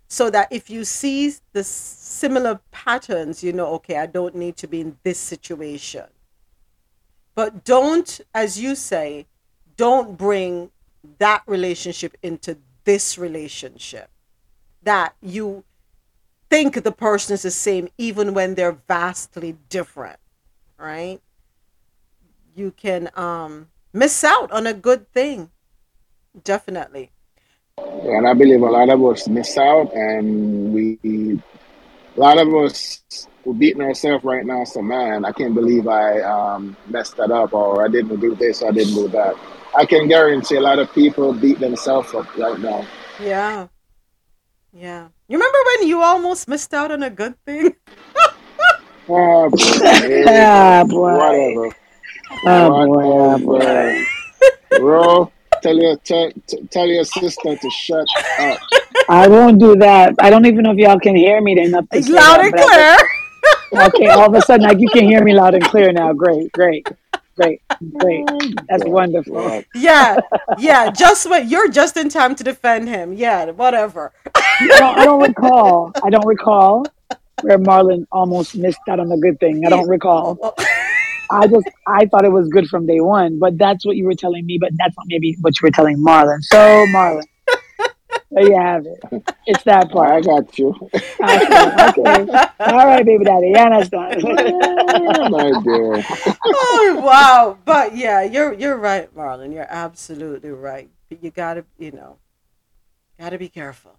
[SPEAKER 1] So that if you see the similar patterns, you know, okay, I don't need to be in this situation. But don't, as you say, don't bring that relationship into this relationship. That you think the person is the same even when they're vastly different, right? You can um, miss out on a good thing. Definitely.
[SPEAKER 2] And I believe a lot of us miss out, and we, a lot of us we're beating ourselves right now. So man, I can't believe I um, messed that up, or I didn't do this, or I didn't do that. I can guarantee a lot of people beat themselves up right now.
[SPEAKER 1] Yeah, yeah. You remember when you almost missed out on a good thing? *laughs*
[SPEAKER 2] oh, boy. *laughs*
[SPEAKER 7] ah, boy.
[SPEAKER 2] Whatever.
[SPEAKER 7] Oh, boy. Oh, boy.
[SPEAKER 2] Bro, tell your tell, tell your sister to shut up.
[SPEAKER 7] I won't do that. I don't even know if y'all can hear me. enough
[SPEAKER 1] to loud and clear
[SPEAKER 7] okay, all of a sudden, like you can hear me loud and clear now. Great, great, great, great. That's wonderful.
[SPEAKER 1] Yeah, yeah. Just what you're just in time to defend him. Yeah, whatever.
[SPEAKER 7] I, don't, I don't recall. I don't recall where Marlon almost missed out on a good thing. I don't recall. I just I thought it was good from day one, but that's what you were telling me. But that's not maybe what you were telling Marlon. So Marlon, there you have it. It's that part.
[SPEAKER 2] I got you.
[SPEAKER 7] Okay. okay. All right, baby daddy. Yeah, that's done.
[SPEAKER 2] My dear.
[SPEAKER 1] oh wow. But yeah, you're you're right, Marlon. You're absolutely right. You gotta, you know, gotta be careful.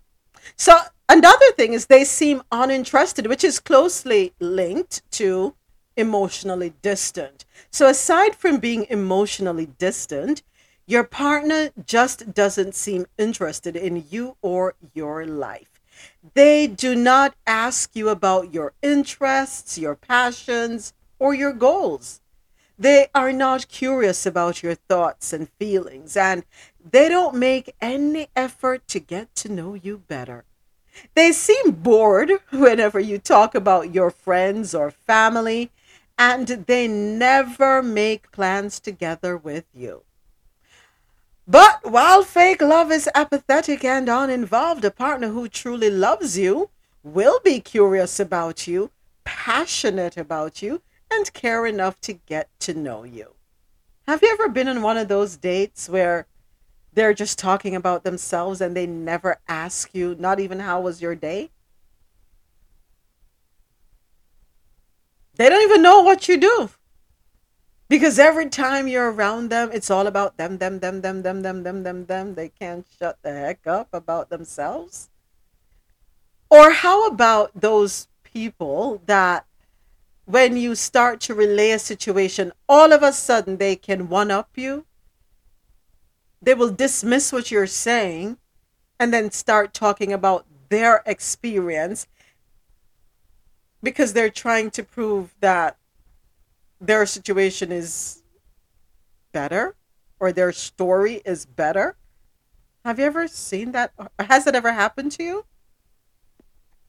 [SPEAKER 1] So another thing is they seem uninterested, which is closely linked to emotionally distant. So aside from being emotionally distant, your partner just doesn't seem interested in you or your life. They do not ask you about your interests, your passions, or your goals. They are not curious about your thoughts and feelings, and they don't make any effort to get to know you better. They seem bored *laughs* whenever you talk about your friends or family, and they never make plans together with you. But while fake love is apathetic and uninvolved, a partner who truly loves you will be curious about you, passionate about you, and care enough to get to know you. Have you ever been on one of those dates where they're just talking about themselves and they never ask you, not even how was your day? They don't even know what you do. Because every time you're around them, it's all about them, them, them, them, them, them, them, them, them. They can't shut the heck up about themselves. Or how about those people that when you start to relay a situation, all of a sudden they can one up you? They will dismiss what you're saying and then start talking about their experience because they're trying to prove that their situation is better or their story is better. Have you ever seen that? Has it ever happened to you?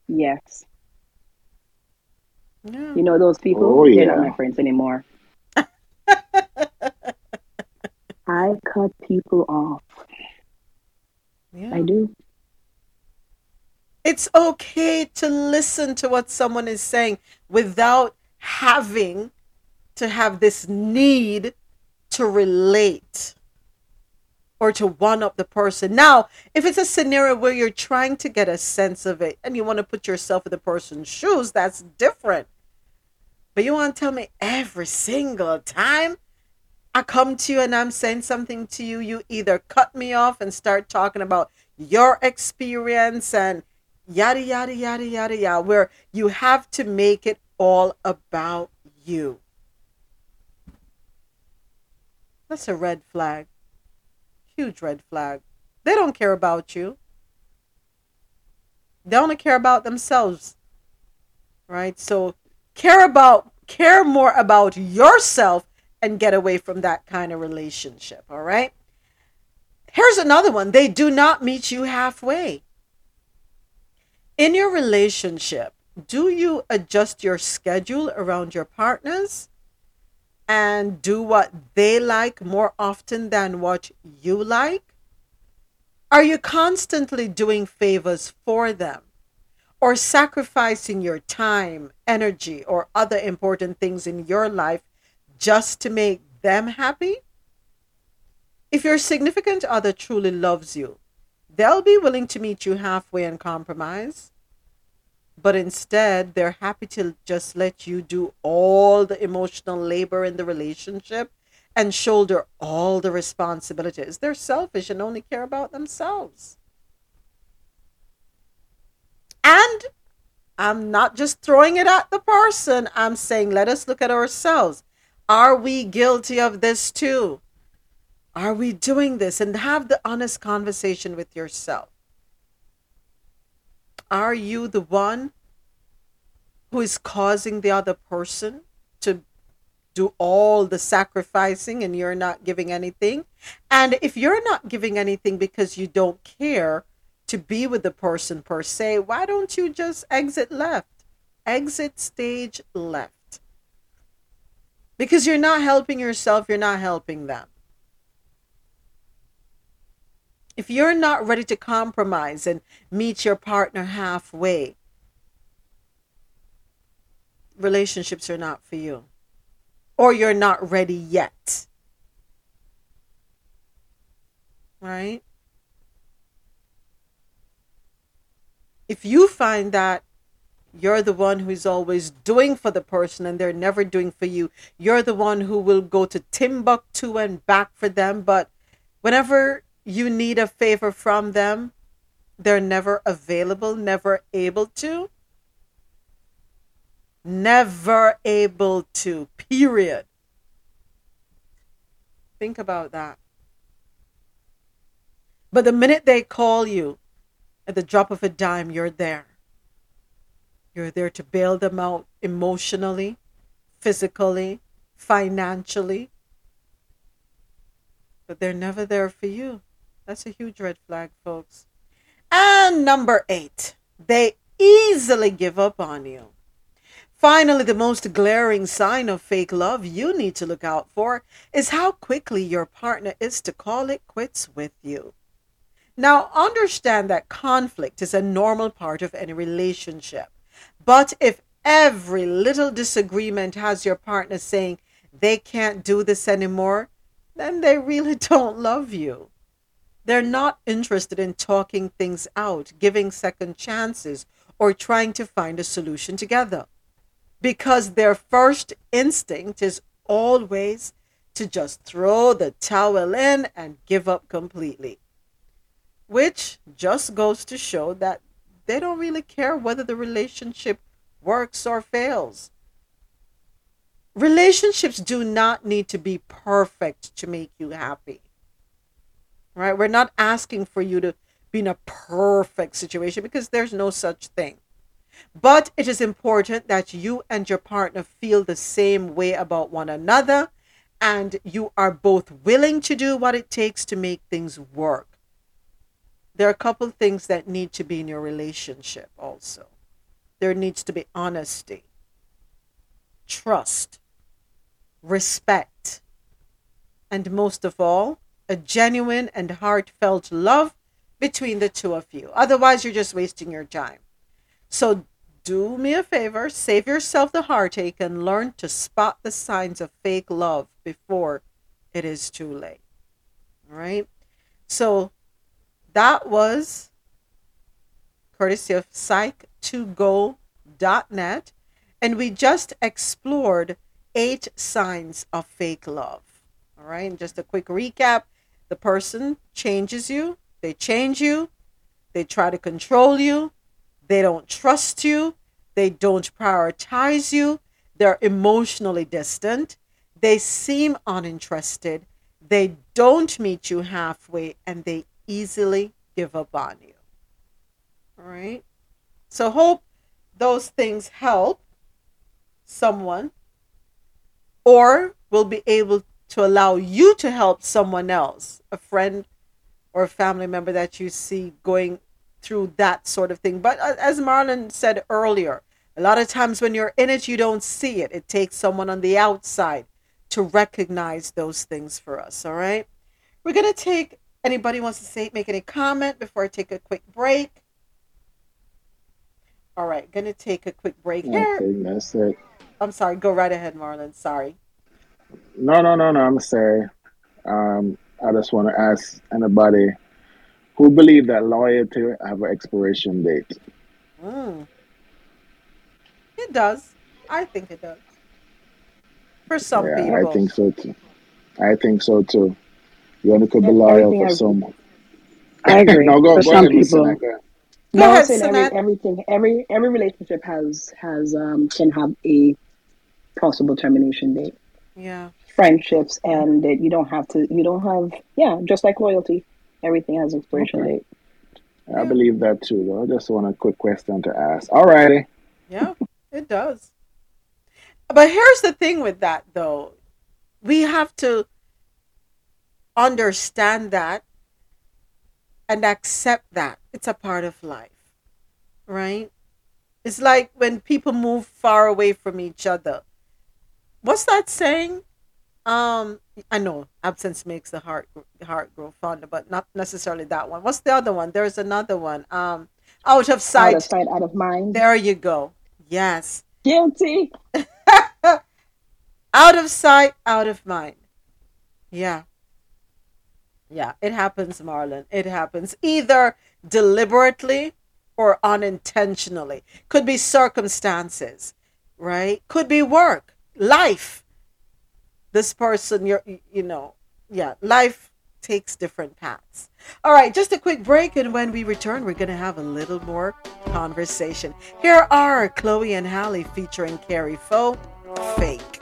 [SPEAKER 7] Yes.
[SPEAKER 1] Yeah.
[SPEAKER 7] You know those people?
[SPEAKER 2] Oh, yeah.
[SPEAKER 7] They're not my friends anymore. *laughs* I cut people off.
[SPEAKER 1] Yeah.
[SPEAKER 7] I do.
[SPEAKER 1] It's okay to listen to what someone is saying without having to have this need to relate or to one up the person. Now, if it's a scenario where you're trying to get a sense of it and you want to put yourself in the person's shoes, that's different. But you want to tell me every single time I come to you and I'm saying something to you, you either cut me off and start talking about your experience and yada, yada, yada, yada, yada, where you have to make it all about you. That's a red flag. Huge red flag. They don't care about you. They only care about themselves. Right? So care about care more about yourself and get away from that kind of relationship, all right? Here's another one. They do not meet you halfway. In your relationship, do you adjust your schedule around your partners and do what they like more often than what you like? Are you constantly doing favors for them or sacrificing your time, energy, or other important things in your life just to make them happy? If your significant other truly loves you, they'll be willing to meet you halfway and compromise but instead they're happy to just let you do all the emotional labor in the relationship and shoulder all the responsibilities. They're selfish and only care about themselves. And I'm not just throwing it at the person, I'm saying let us look at ourselves. Are we guilty of this too? Are we doing this? And have the honest conversation with yourself. Are you the one who is causing the other person to do all the sacrificing and you're not giving anything? And if you're not giving anything because you don't care to be with the person per se, why don't you just exit left? Exit stage left. Because you're not helping yourself, you're not helping them. If you're not ready to compromise and meet your partner halfway, relationships are not for you. Or you're not ready yet. Right? If you find that you're the one who's always doing for the person and they're never doing for you, you're the one who will go to Timbuktu and back for them, but whenever you need a favor from them, they're never available, never able to. Never able to, period. Think about that. But the minute they call you, at the drop of a dime, you're there. You're there to bail them out emotionally, physically, financially. But they're never there for you. That's a huge red flag, folks. And number eight, they easily give up on you. Finally, the most glaring sign of fake love you need to look out for is how quickly your partner is to call it quits with you. Now, understand that conflict is a normal part of any relationship. But if every little disagreement has your partner saying they can't do this anymore, then they really *laughs* don't love you. They're not interested in talking things out, giving second chances, or trying to find a solution together. Because their first instinct is always to just throw the towel in and give up completely. Which just goes to show that they don't really care whether the relationship works or fails. Relationships do not need to be perfect to make you happy right? We're not asking for you to be in a perfect situation because there's no such thing. But it is important that you and your partner feel the same way about one another and you are both willing to do what it takes to make things work. There are a couple things that need to be in your relationship also. There needs to be honesty, trust, respect, and most of all, a genuine and heartfelt love between the two of you. Otherwise, you're just wasting your time. So, do me a favor, save yourself the heartache and learn to spot the signs of fake love before it is too late. All right? So, that was courtesy of psych2go.net. And we just explored eight signs of fake love. All right, and just a quick recap the person changes you, they change you, they try to control you, they don't trust you, they don't prioritize you, they're emotionally distant, they seem uninterested, they don't meet you halfway, and they easily give up on you. All right, so hope those things help someone or will be able to allow you to help someone else, a friend or a family member that you see going through that sort of thing. But uh, as Marlon said earlier, a lot of times when you're in it, you don't see it. It takes someone on the outside to recognize those things for us. All right. We're going to take anybody wants to say, make any comment before I take a quick break. All right. Going to take a quick break here.
[SPEAKER 2] Okay, that's it.
[SPEAKER 1] I'm sorry. Go right ahead, Marlon. Sorry.
[SPEAKER 2] No, no, no, no. I'm sorry. Um, I just want to ask anybody who believe that loyalty have an expiration date.
[SPEAKER 1] Mm. It does. I think it does. For some
[SPEAKER 2] yeah,
[SPEAKER 1] people.
[SPEAKER 2] I think so too. I think so too. You only could be loyal for
[SPEAKER 7] I-
[SPEAKER 2] some. *laughs*
[SPEAKER 7] I agree.
[SPEAKER 2] no, go,
[SPEAKER 7] For
[SPEAKER 2] go
[SPEAKER 7] some
[SPEAKER 2] ahead, Miss
[SPEAKER 7] people,
[SPEAKER 2] Seneca.
[SPEAKER 1] Go
[SPEAKER 7] no, I'm
[SPEAKER 1] ahead,
[SPEAKER 7] saying every, everything, every every relationship has has um can have a possible termination date.
[SPEAKER 1] Yeah.
[SPEAKER 7] Friendships and that you don't have to. You don't have. Yeah, just like loyalty, everything has expiration
[SPEAKER 2] Okay.
[SPEAKER 7] date.
[SPEAKER 2] I believe that too, though. I just want a quick question to ask. All righty.
[SPEAKER 1] Yeah, it does. But here's the thing with that, though. We have to understand that and accept that it's a part of life, right? It's like when people move far away from each other. What's that saying? Um, I know absence makes the heart heart grow fonder, but not necessarily that one. What's the other one? There's another one. Um, out of
[SPEAKER 7] Out
[SPEAKER 1] sight.
[SPEAKER 7] of sight, out of mind.
[SPEAKER 1] There you go. Yes.
[SPEAKER 7] Guilty. *laughs*
[SPEAKER 1] out of sight, out of mind. Yeah. Yeah, it happens, Marlon. It happens either deliberately or unintentionally. Could be circumstances, right? Could be work, life. This person, you're, you know, yeah, life takes different paths. All right, just a quick break, and when we return, we're going to have a little more conversation. Here are Chloe and Halle featuring Kari Faux, Fake.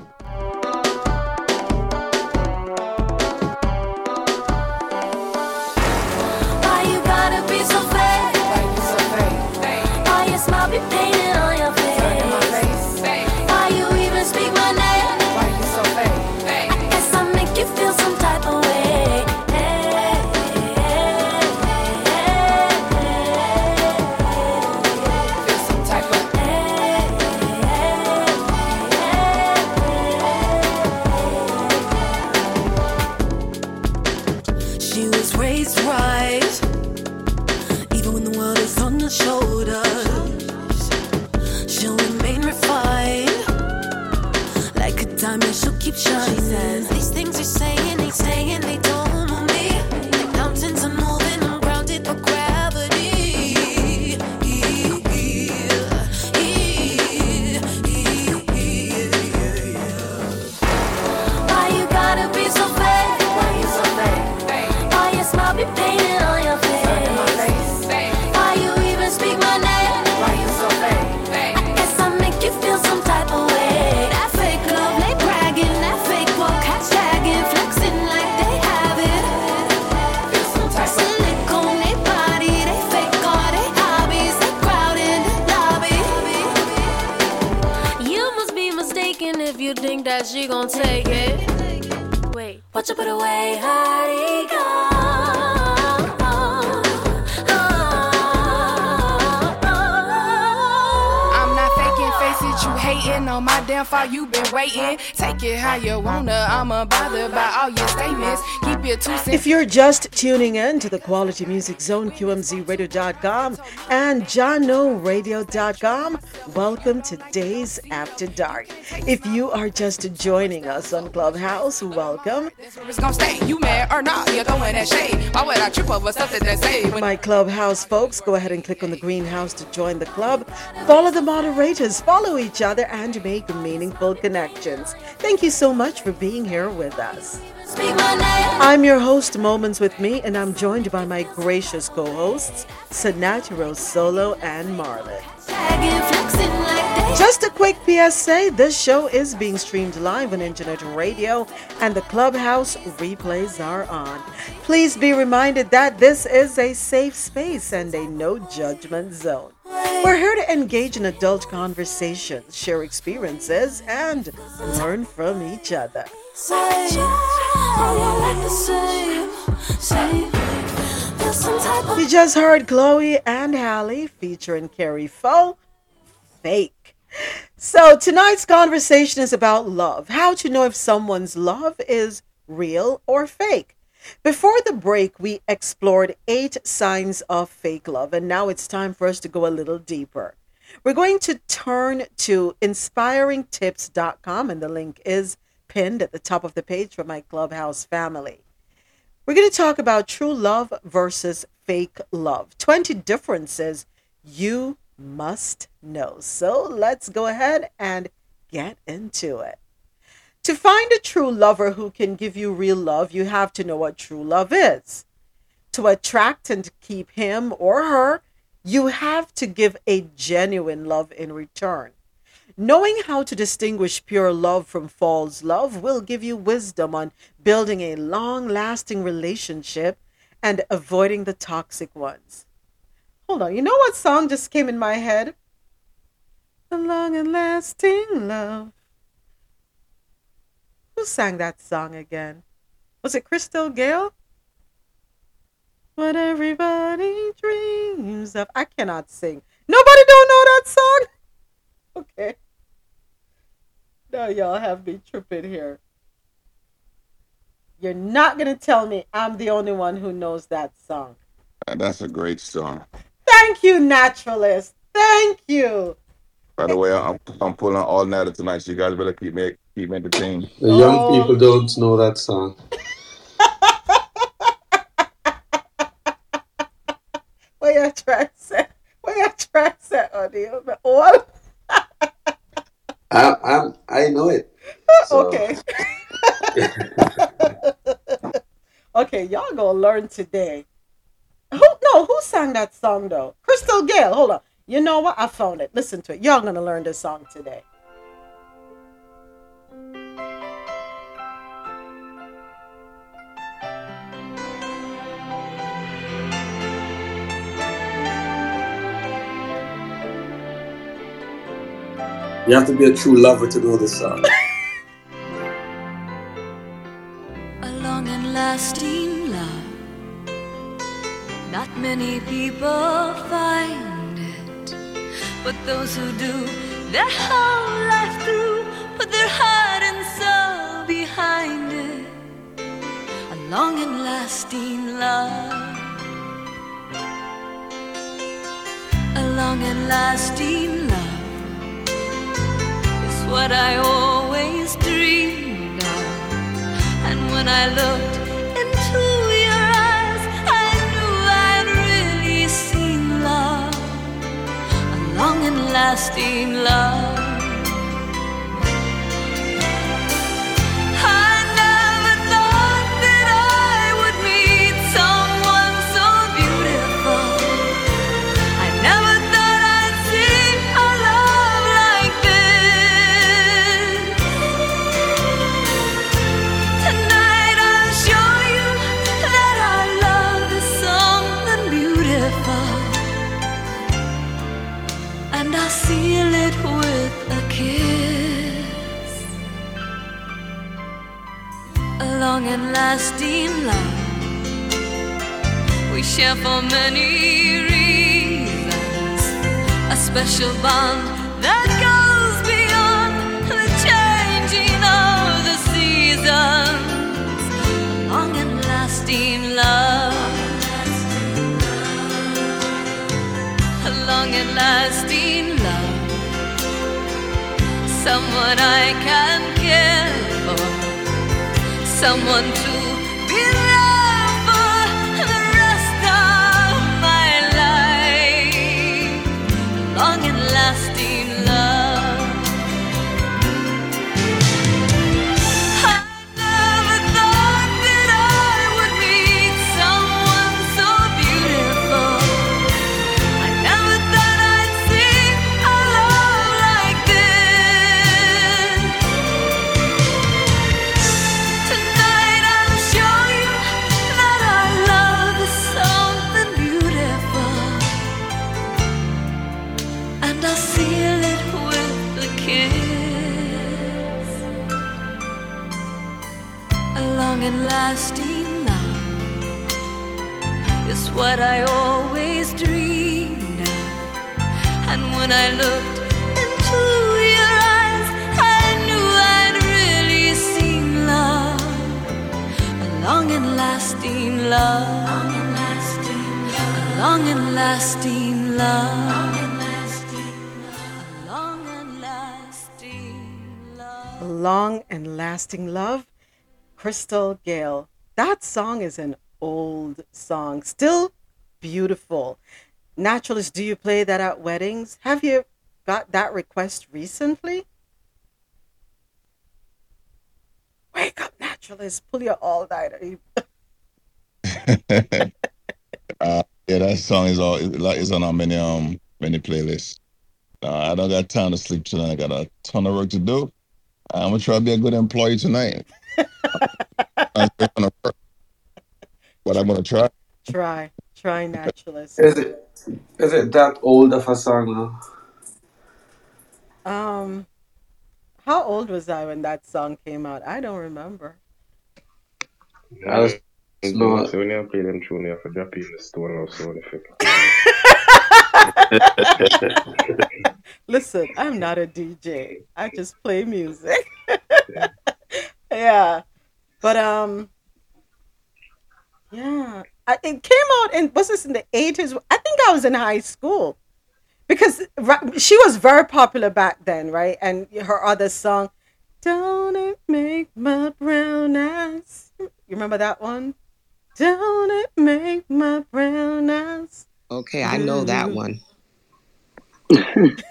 [SPEAKER 8] That she gon' take it. Wait, watch her put away, how'd go?
[SPEAKER 9] On my damn fault, you been waiting. Take it how you wanna, I'm bothered by all your statements. Keep your two cents.
[SPEAKER 1] If you're just tuning in to the Quality Music Zone, QMZRadio.com and JahknoRadio.com, welcome to Dayz After Dark. If you are just joining us on Clubhouse, welcome.
[SPEAKER 9] It's gonna stay. You mad or not? You're throwing that shade. Why would I trip over something that say? When
[SPEAKER 1] My Clubhouse folks, go ahead and click on the greenhouse to join the club. Follow the moderators, follow each other, and make meaningful connections. Thank you so much for being here with us.
[SPEAKER 8] Speak my name.
[SPEAKER 1] I'm your host, Moments with Me, and I'm joined by my gracious co hosts, Sanat Solo and Marlon.
[SPEAKER 8] Tagging, flexing like they
[SPEAKER 1] Just a quick PSA this show is being streamed live on internet radio, and the Clubhouse replays are on. Please be reminded that this is a safe space and a no judgment zone. We're here to engage in adult conversations, share experiences, and learn from each other. You just heard Chloe and Halle featuring Kari Faux, Fake. So tonight's conversation is about love. How to know if someone's love is real or fake. Before the break, we explored eight signs of fake love, and now it's time for us to go a little deeper. We're going to turn to inspiringtips.com, and the link is pinned at the top of the page for my Clubhouse family. We're going to talk about true love versus fake love. 20 differences you must know. So let's go ahead and get into it. To find a true lover who can give you real love, you have to know what true love is. To attract and keep him or her, you have to give a genuine love in return. Knowing how to distinguish pure love from false love will give you wisdom on building a long lasting relationship and avoiding the toxic ones. Hold on, you know what song just came in my head? The long and lasting love. Who sang that song again? Was it Crystal Gayle? What everybody dreams of. I cannot sing. Nobody don't know that song? *laughs* Okay. Now y'all have me tripping here. You're not gonna tell me I'm the only one who knows that song.
[SPEAKER 10] Uh, That's a great song.
[SPEAKER 1] Thank you, naturalist. Thank you.
[SPEAKER 10] By the way, I'm I'm pulling all nighter tonight, so you guys better keep me keep me entertained.
[SPEAKER 11] The young
[SPEAKER 1] Oh.
[SPEAKER 11] people don't know that song. *laughs*
[SPEAKER 1] What you trying to say? What you trying to say, honey? What?
[SPEAKER 11] I I I know it. *laughs* So,
[SPEAKER 1] Okay. *laughs* okay, y'all gonna learn today. Who no, who sang that song though? Crystal Gayle. Hold on. You know what? I found it. Listen to it. Y'all gonna learn this song today.
[SPEAKER 11] You have to be a true lover to know this *laughs* song.
[SPEAKER 8] a long and lasting love. Not many people find it, but those who do, their whole life through, put their heart and soul behind it. A long and lasting love. A long and lasting love is what I always dreamed of. And when I looked into your eyes, I knew I'd really seen love, a long and lasting love. everlasting love. We share for many reasons, a special bond that goes beyond the changing of the seasons, long and lasting love, a long and lasting love, someone I can
[SPEAKER 1] give. Someone to be Crystal Gayle. That song is an old song, still beautiful. Naturalist, do you play that at weddings? Have you got that request recently? Wake up, naturalist. Pull your all nighter. *laughs* *laughs*
[SPEAKER 10] Uh, yeah, that song is all like is on our many um many playlists. Uh, I don't got time to sleep tonight. I got a ton of work to do. I'm gonna try to be a good employee tonight. *laughs* *laughs* I'm gonna work, but I'm gonna try.
[SPEAKER 1] Try, try, naturalist.
[SPEAKER 11] Is it is it that old of a song now?
[SPEAKER 1] Um, how old was I when that song came out? I don't remember.
[SPEAKER 11] I was
[SPEAKER 12] No, so when you play them tune, you have to drop in the stone or so.
[SPEAKER 1] Listen, I'm not a DJ. I just play music. Yeah. But um yeah, I, it came out in was this in the 80s? I think I was in high school. Because she was very popular back then, right? And her other song, Don't it make my brown eyes. You remember that one? Don't it make my brown eyes?
[SPEAKER 3] Okay, I know that one.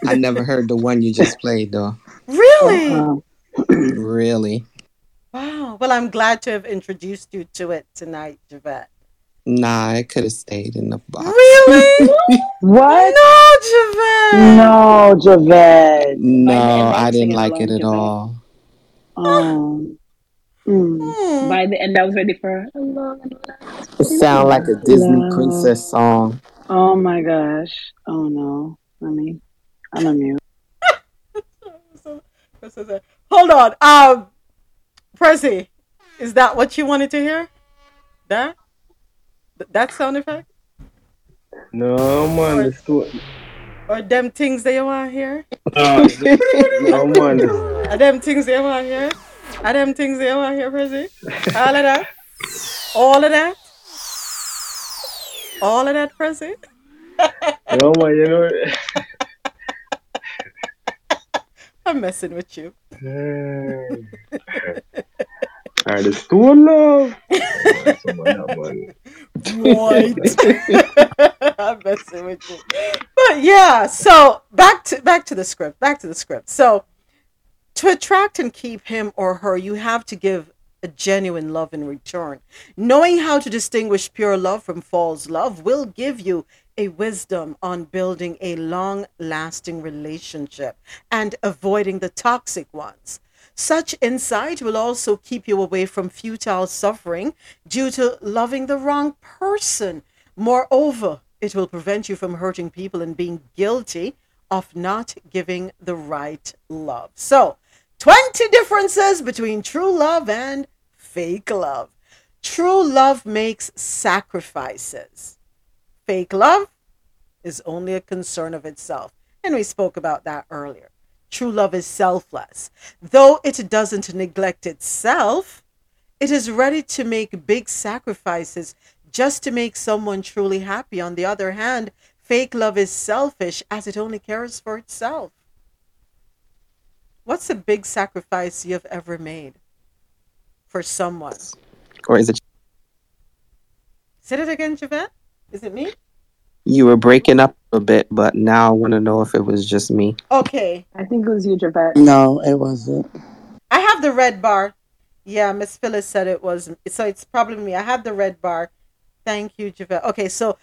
[SPEAKER 3] I never heard the one you just played though.
[SPEAKER 1] Really?
[SPEAKER 3] Really?
[SPEAKER 1] Wow. Well, I'm glad to have introduced you to it tonight, Javette.
[SPEAKER 3] Nah, it could have stayed in the box.
[SPEAKER 1] Really? *laughs*
[SPEAKER 7] What?
[SPEAKER 1] No, Javette.
[SPEAKER 7] No, Javette.
[SPEAKER 3] No,
[SPEAKER 7] By the end,
[SPEAKER 3] I
[SPEAKER 7] I
[SPEAKER 3] didn't like it at
[SPEAKER 7] Javette.
[SPEAKER 3] all.
[SPEAKER 7] Um, mm.
[SPEAKER 1] Hmm.
[SPEAKER 7] By the end, I was ready for a long and
[SPEAKER 3] It sounded like a Disney
[SPEAKER 7] love.
[SPEAKER 3] princess song.
[SPEAKER 7] Oh my gosh. Oh no. I mean, I'm a mute. *laughs*
[SPEAKER 1] Hold on. Um, Prezi, is that what you wanted to hear? That? That sound effect?
[SPEAKER 12] No, man, the stone.
[SPEAKER 1] Or them things that you want to hear?
[SPEAKER 12] No, no, *laughs* man.
[SPEAKER 1] Are them things that you want to hear? Are them things that you want to hear, Prezi? All of that? All of that? All of that, Prezi?
[SPEAKER 12] No, man, you know.
[SPEAKER 1] I'm messing with you.
[SPEAKER 12] Alright, the stone love. Come on, now, man.
[SPEAKER 1] What? *laughs* I'm messing with you. But yeah, so back to back to the script. Back to the script. So to attract and keep him or her, you have to give a genuine love in return. Knowing how to distinguish pure love from false love will give you a wisdom on building a long lasting relationship and avoiding the toxic ones. Such insight will also keep you away from futile suffering due to loving the wrong person. Moreover, it will prevent you from hurting people and being guilty of not giving the right love. So, 20 differences between true love and fake love. True love makes sacrifices. Fake love is only a concern of itself. And we spoke about that earlier. True love is selfless. Though it doesn't neglect itself, it is ready to make big sacrifices just to make someone truly happy. On the other hand, Fake love is selfish as it only cares for itself. What's the big sacrifice you've ever made for someone?
[SPEAKER 3] Or is it
[SPEAKER 1] Say it again, Javette. Is it me?
[SPEAKER 3] you were breaking up a bit, but now I want to know if it was just me.
[SPEAKER 1] Okay.
[SPEAKER 7] I think it was you, Javette.
[SPEAKER 4] No, it wasn't.
[SPEAKER 1] I have the red bar. Yeah, Miss Phyllis said it was. So it's probably me. I have the red bar. Thank you, Javette. Okay, so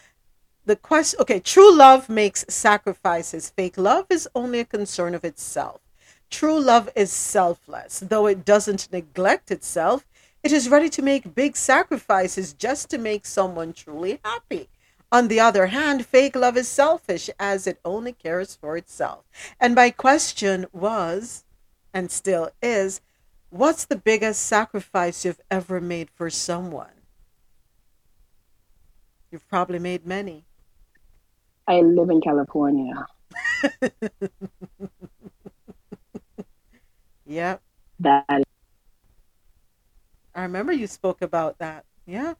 [SPEAKER 1] the question. Okay, true love makes sacrifices. Fake love is only a concern of itself. True love is selfless, though it doesn't neglect itself. It is ready to make big sacrifices just to make someone truly happy. On the other hand, fake love is selfish as it only cares for itself. And my question was, and still is, what's the biggest sacrifice you've ever made for someone? You've probably made many.
[SPEAKER 7] I live in California. *laughs*
[SPEAKER 1] Yep.
[SPEAKER 7] That
[SPEAKER 1] I remember you spoke about that. Yeah.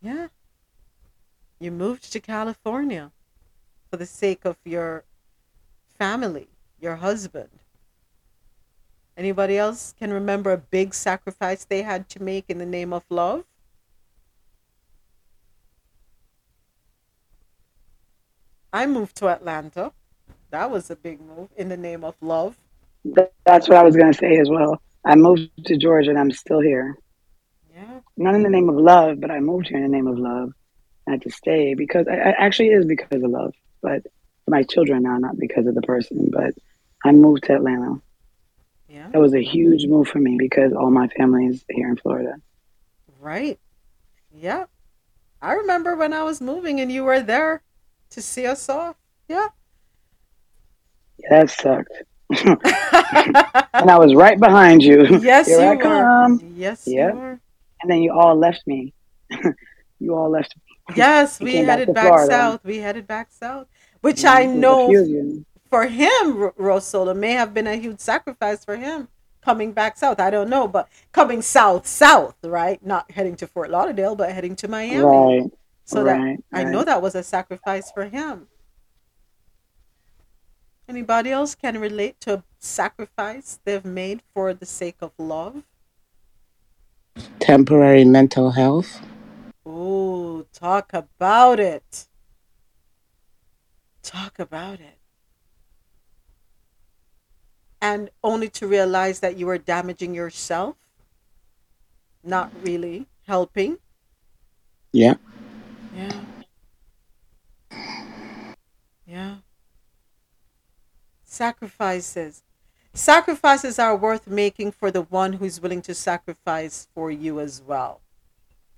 [SPEAKER 1] Yeah. You moved to California for the sake of your family, your husband. Anybody else can remember a big sacrifice they had to make in the name of love? I moved to Atlanta. That was a big move in the name of love.
[SPEAKER 4] That's what I was going to say as well. I moved to Georgia and I'm still here.
[SPEAKER 1] Yeah.
[SPEAKER 4] Not in the name of love, but I moved here in the name of love. I had to stay because I, I actually is because of love, but my children now, not because of the person. But I moved to Atlanta.
[SPEAKER 1] Yeah.
[SPEAKER 4] That was a huge move for me because all my family is here in Florida.
[SPEAKER 1] Right. Yeah. I remember when I was moving and you were there to see us off. Yeah.
[SPEAKER 4] Yeah, that sucked. *laughs* and I was right behind you.
[SPEAKER 1] Yes,
[SPEAKER 4] Here
[SPEAKER 1] you
[SPEAKER 4] I
[SPEAKER 1] were.
[SPEAKER 4] come.
[SPEAKER 1] Yes,
[SPEAKER 4] Yep.
[SPEAKER 1] you were.
[SPEAKER 4] And then you all left me. *laughs* you all left.
[SPEAKER 1] Yes, we
[SPEAKER 4] came back
[SPEAKER 1] headed back, south. We headed back south, which I know
[SPEAKER 4] few of you.
[SPEAKER 1] for him, Rosola, may have been a huge sacrifice for him coming back south. I don't know, but coming south, south, right? Not heading to Fort Lauderdale, but heading to Miami.
[SPEAKER 4] Right.
[SPEAKER 1] So that
[SPEAKER 4] right.
[SPEAKER 1] I know that was a sacrifice for him. Anybody else can relate to a sacrifice they've made for the sake of love?
[SPEAKER 4] Temporary mental health.
[SPEAKER 1] Ooh, talk about it. Talk about it. And only to realize that you are damaging yourself, not really helping.
[SPEAKER 4] Yeah.
[SPEAKER 1] Yeah. Yeah. Sacrifices. Sacrifices are worth making for the one who's willing to sacrifice for you as well.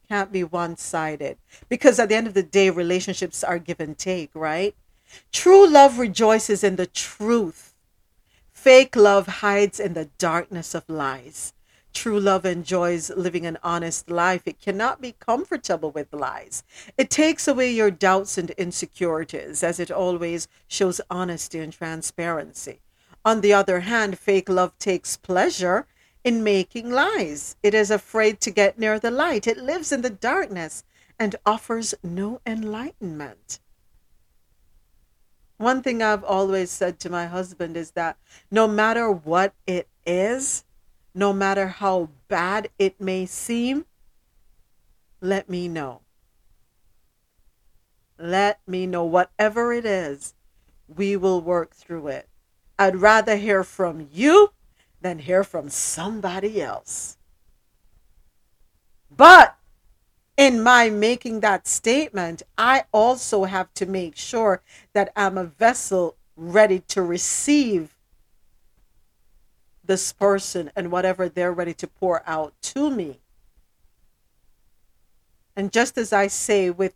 [SPEAKER 1] Can't be one sided. Because at the end of the day, relationships are give and take, right? True love rejoices in the truth. Fake love hides in the darkness of lies. True love enjoys living an honest life. It cannot be comfortable with lies. It takes away your doubts and insecurities as it always shows honesty and transparency. On the other hand, fake love takes pleasure in making lies. It is afraid to get near the light. It lives in the darkness and offers no enlightenment. One thing I've always said to my husband is that no matter what it is, no matter how bad it may seem, let me know. Let me know whatever it is, we will work through it. I'd rather hear from you than hear from somebody else. But in my making that statement, I also have to make sure that I'm a vessel ready to receive this person and whatever they're ready to pour out to me. And just as I say with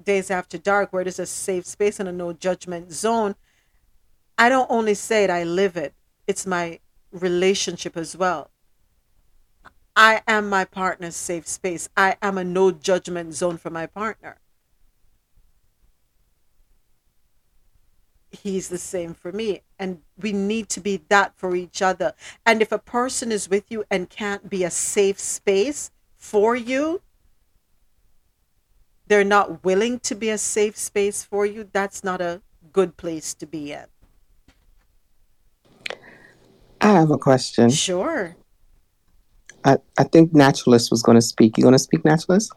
[SPEAKER 1] Dayz After Dark, where it is a safe space and a no judgment zone, I don't only say it, I live it. It's my relationship as well. I am my partner's safe space. I am a no judgment zone for my partner. He's the same for me. And we need to be that for each other. And if a person is with you and can't be a safe space for you, they're not willing to be a safe space for you, that's not a good place to be in.
[SPEAKER 3] I have a question.
[SPEAKER 1] Sure.
[SPEAKER 3] I, I think Naturalist was going to speak. You going to speak, Naturalist?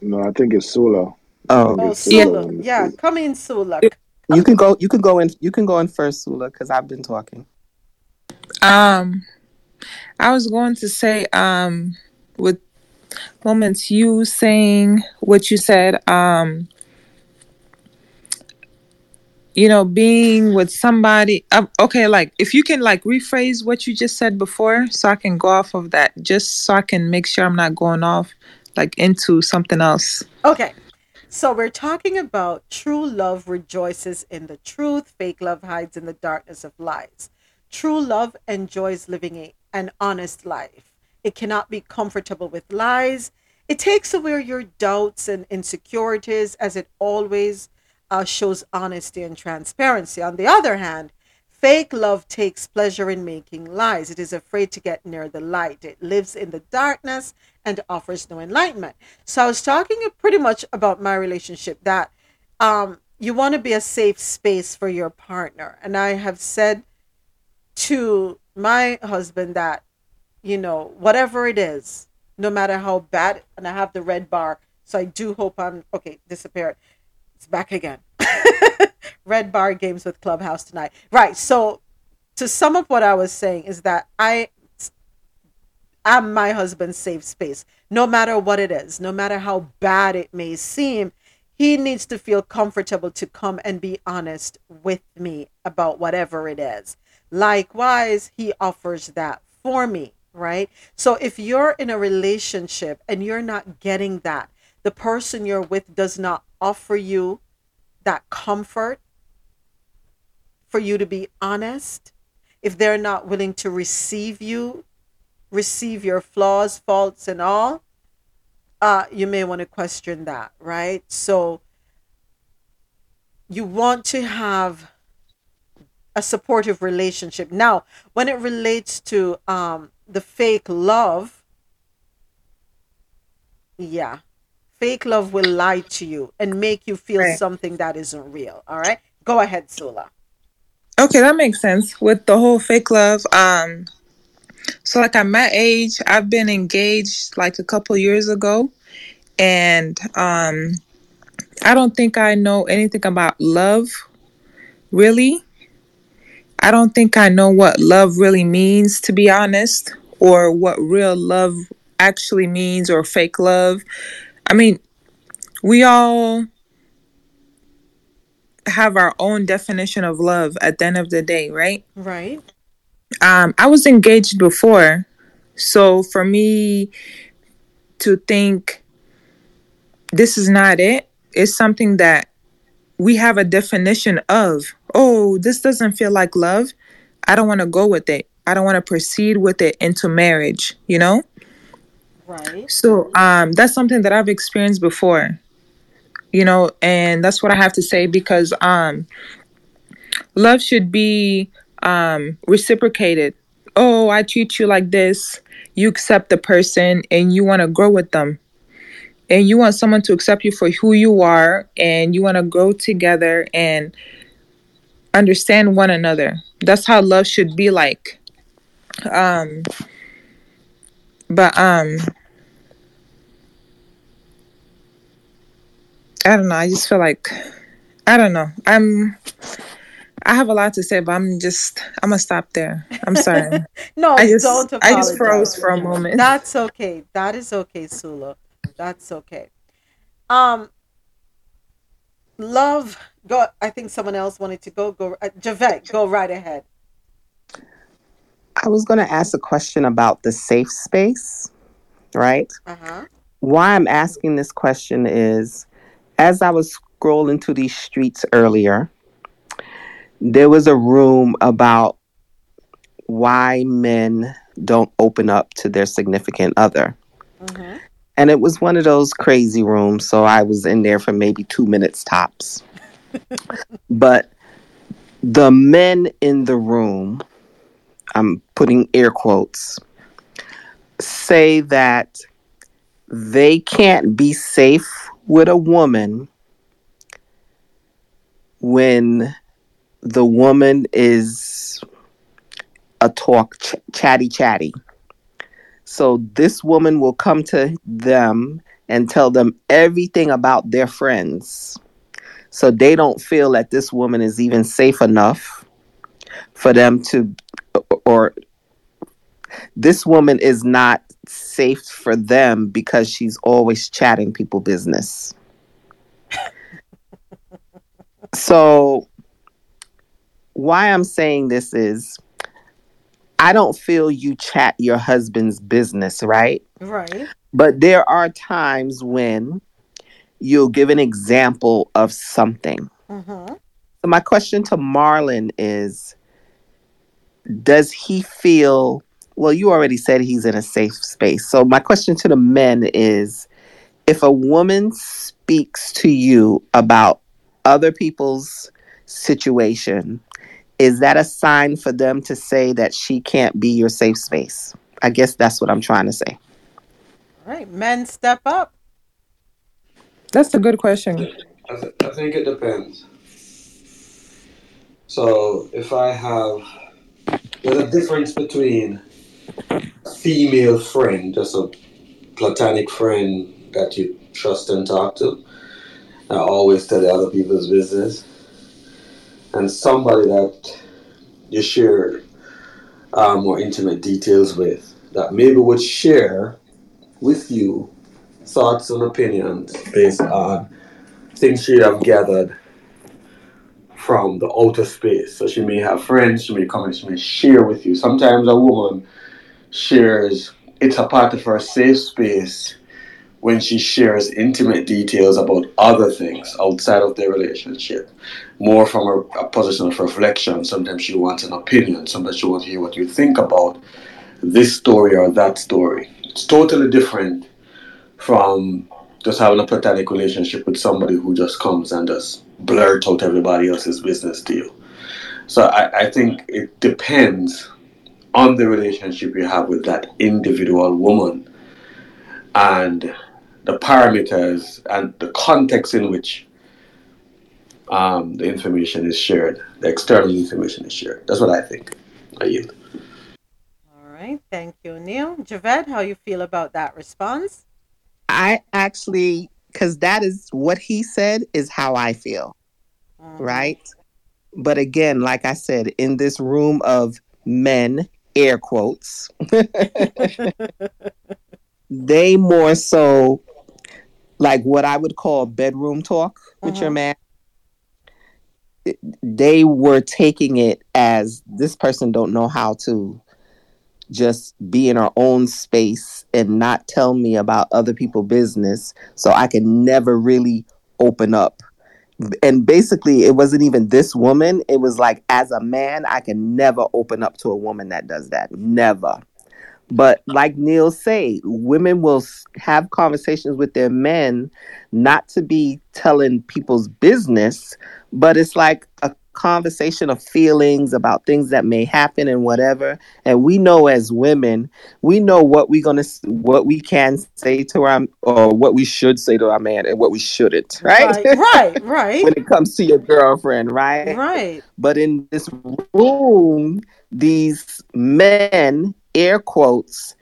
[SPEAKER 2] No, I think it's Sula.
[SPEAKER 3] Oh,
[SPEAKER 1] Oh,
[SPEAKER 2] It's
[SPEAKER 1] Sula.
[SPEAKER 2] Sula.
[SPEAKER 1] Yeah, come in, Sula.
[SPEAKER 3] you can go. You can go in. You can go in first, Sula, because I've been talking.
[SPEAKER 6] Um, I was going to say, um, with moments you saying what you said, um, you know, being with somebody. Uh, okay, like if you can like rephrase what you just said before, so I can go off of that, just so I can make sure I'm not going off like into something else.
[SPEAKER 1] Okay. So we're talking about true love rejoices in the truth, fake love hides in the darkness of lies. True love enjoys living a, an honest life. It cannot be comfortable with lies. It takes away your doubts and insecurities as it always uh, shows honesty and transparency. On the other hand, fake love takes pleasure in making lies. It is afraid to get near the light. It lives in the darkness and offers no enlightenment. So I was talking pretty much about my relationship that um, you want to be a safe space for your partner. And I have said to my husband that, you know, whatever it is, no matter how bad, and I have the red bar, so I do hope I'm okay, disappeared. It's back again. *laughs* red bar games with Clubhouse tonight. Right. So to sum up what I was saying is that I am my husband's safe space, no matter what it is, no matter how bad it may seem. He needs to feel comfortable to come and be honest with me about whatever it is. Likewise, he offers that for me, right? So if you're in a relationship and you're not getting that, the person you're with does not offer you that comfort for you to be honest, if they're not willing to receive you, receive your flaws, faults, and all, uh, you may want to question that, right? So you want to have a supportive relationship. Now, when it relates to um, the fake love, yeah, fake love will lie to you and make you feel
[SPEAKER 6] Right.
[SPEAKER 1] something that isn't real. All right, go ahead, Sula.
[SPEAKER 6] Okay, that makes sense with the whole fake love. Um, so like at my age, I've been engaged like a couple years ago, and um, I don't think I know anything about love, really. I don't think I know what love really means, to be honest, or what real love actually means, or fake love. I mean, we all have our own definition of love at the end of the day, right?
[SPEAKER 1] Right.
[SPEAKER 6] Um, I was engaged before, so for me to think this is not it, it's something that we have a definition of. Oh, this doesn't feel like love. I don't want to go with it. I don't want to proceed with it into marriage, you know?
[SPEAKER 1] Right.
[SPEAKER 6] So um, that's something that I've experienced before, you know, and that's what I have to say because um, love should be um, reciprocated. Oh, I treat you like this. You accept the person and you want to grow with them. And you want someone to accept you for who you are and you want to grow together and understand one another. That's how love should be like. Um, but um, I don't know. I just feel like I don't know. I'm I have a lot to say, but I'm just I'm gonna stop there. I'm sorry. *laughs*
[SPEAKER 1] No,
[SPEAKER 6] I just
[SPEAKER 1] don't
[SPEAKER 6] I just
[SPEAKER 1] apologize.
[SPEAKER 6] froze for a moment.
[SPEAKER 1] That's okay. That is okay, Sula. That's okay. Um, love. Go. I think someone else wanted to go. Go. Uh, Javette, go right ahead.
[SPEAKER 3] I was going to ask a question about the safe space, right?
[SPEAKER 1] Uh huh.
[SPEAKER 3] Why I'm asking this question is as I was scrolling through these streets earlier, there was a room about why men don't open up to their significant other.
[SPEAKER 1] Mm-hmm.
[SPEAKER 3] And it was one of those crazy rooms, so I was in there for maybe two minutes tops. *laughs* but the men in the room, I'm putting air quotes, say that they can't be safe with a woman when the woman is a talk ch- chatty chatty. So this woman will come to them and tell them everything about their friends. So they don't feel that this woman is even safe enough for them to or this woman is not safe for them because she's always chatting people business. *laughs* so why I'm saying this is I don't feel you chat your husband's business, right?
[SPEAKER 1] Right.
[SPEAKER 3] But there are times when you'll give an example of something.
[SPEAKER 1] Mm-hmm.
[SPEAKER 3] So my question to Marlon is does he feel well you already said he's in a safe space. So my question to the men is if a woman speaks to you about other people's situation, is that a sign for them to say that she can't be your safe space? I guess that's what I'm trying to say.
[SPEAKER 1] All right, men, step up.
[SPEAKER 6] That's a good question.
[SPEAKER 13] I, th- I think it depends. So if I have, there's a difference between a female friend, just a platonic friend that you trust and talk to, I always tell the other people's business, and somebody that you share uh, more intimate details with, that maybe would share with you thoughts and opinions based on things she have gathered from the outer space. So she may have friends, she may come and she may share with you. Sometimes a woman shares, it's a part of her safe space when she shares intimate details about other things outside of their relationship, more from a, a position of reflection. Sometimes she wants an opinion, sometimes she wants to hear what you think about this story or that story. It's totally different from just having a platonic relationship with somebody who just comes and just blurt out everybody else's business to you. So I, I think it depends on the relationship you have with that individual woman and the parameters and the context in which um, the information is shared, the external information is shared. That's what I think. I yield.
[SPEAKER 1] All right, thank you, Neil. Javed, how you feel about that response?
[SPEAKER 3] I actually, because that is what he said, is how I feel, right? But again, like I said, in this room of men, air quotes, they more so like what I would call bedroom talk with your
[SPEAKER 1] Mhm.
[SPEAKER 3] man. They were taking it as this person don't know how to just be in our own space and not tell me about other people's business so I can never really open up. And basically it wasn't even this woman, it was like as a man I can never open up to a woman that does that. Never. But uh. like Neil say, women will have conversations with their men not to be telling people's business, but it's like a conversation of feelings about things that may happen and whatever. And we know as women, we know what we're gonna, what we can say to our, or what we should say to our man, and what we shouldn't, right?
[SPEAKER 1] Right, right, *laughs* right.
[SPEAKER 3] when it comes to your girlfriend, right?
[SPEAKER 1] Right.
[SPEAKER 3] But in this room, these men, air quotes,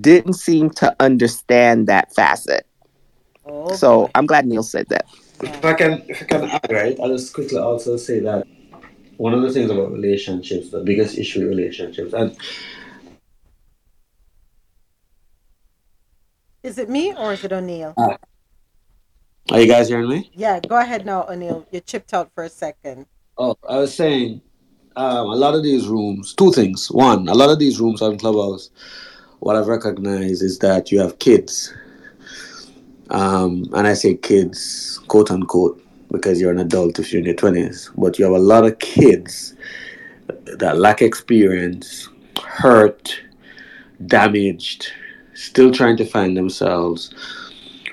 [SPEAKER 3] didn't seem to understand that facet.
[SPEAKER 1] Oh,
[SPEAKER 3] so I'm glad Neil said that.
[SPEAKER 13] If I can, if I can add, right, I'll just quickly also say that one of the things about relationships, the biggest issue with relationships, and
[SPEAKER 1] Is it me or is it O'Neill?
[SPEAKER 13] are you guys hearing me?
[SPEAKER 1] Yeah, go ahead now, O'Neill. You chipped out for a second.
[SPEAKER 13] Oh, I was saying, um, a lot of these rooms, two things. One, a lot of these rooms on Clubhouse, what I've recognized is that you have kids. Um, and I say kids, quote unquote, because you're an adult if you're in your 20s. But you have a lot of kids that lack experience, hurt, damaged, still trying to find themselves,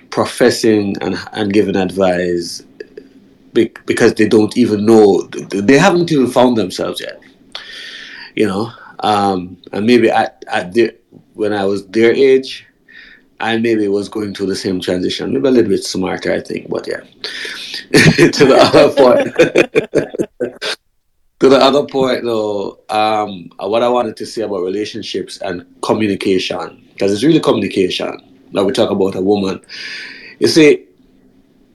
[SPEAKER 13] professing and, and giving advice because they don't even know they haven't even found themselves yet you know um and maybe at, at when i was their age I maybe was going through the same transition, maybe a little bit smarter, I think, but yeah. *laughs* to the other point, *laughs* to the other point, though, um, what I wanted to say about relationships and communication, because it's really communication. Now we talk about a woman. You see,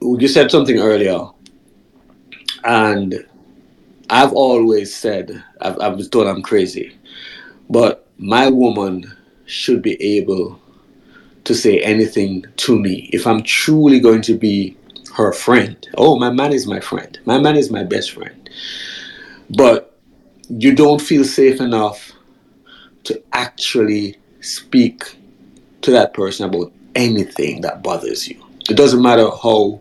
[SPEAKER 13] you said something earlier, and I've always said, I've, I've been told I'm crazy, but my woman should be able to say anything to me if I'm truly going to be her friend. Oh, my man is my friend. My man is my best friend. But you don't feel safe enough to actually speak to that person about anything that bothers you. It doesn't matter how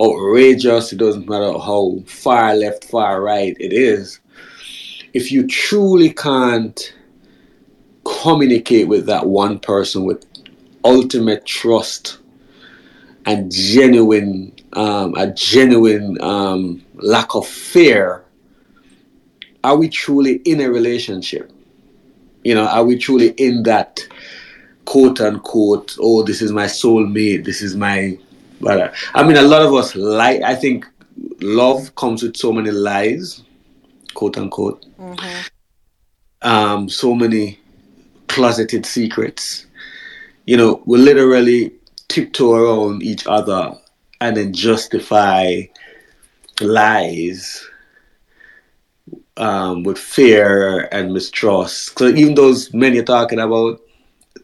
[SPEAKER 13] outrageous, it doesn't matter how far left, far right it is. If you truly can't communicate with that one person with ultimate trust and genuine um, a genuine um, lack of fear. Are we truly in a relationship? You know are we truly in that quote unquote oh this is my soulmate this is my but i mean a lot of us like i think love comes with so many lies quote unquote.
[SPEAKER 1] Mm-hmm.
[SPEAKER 13] um, so many closeted secrets you know, we literally tiptoe around each other and then justify lies um, with fear and mistrust. So even those men you're talking about,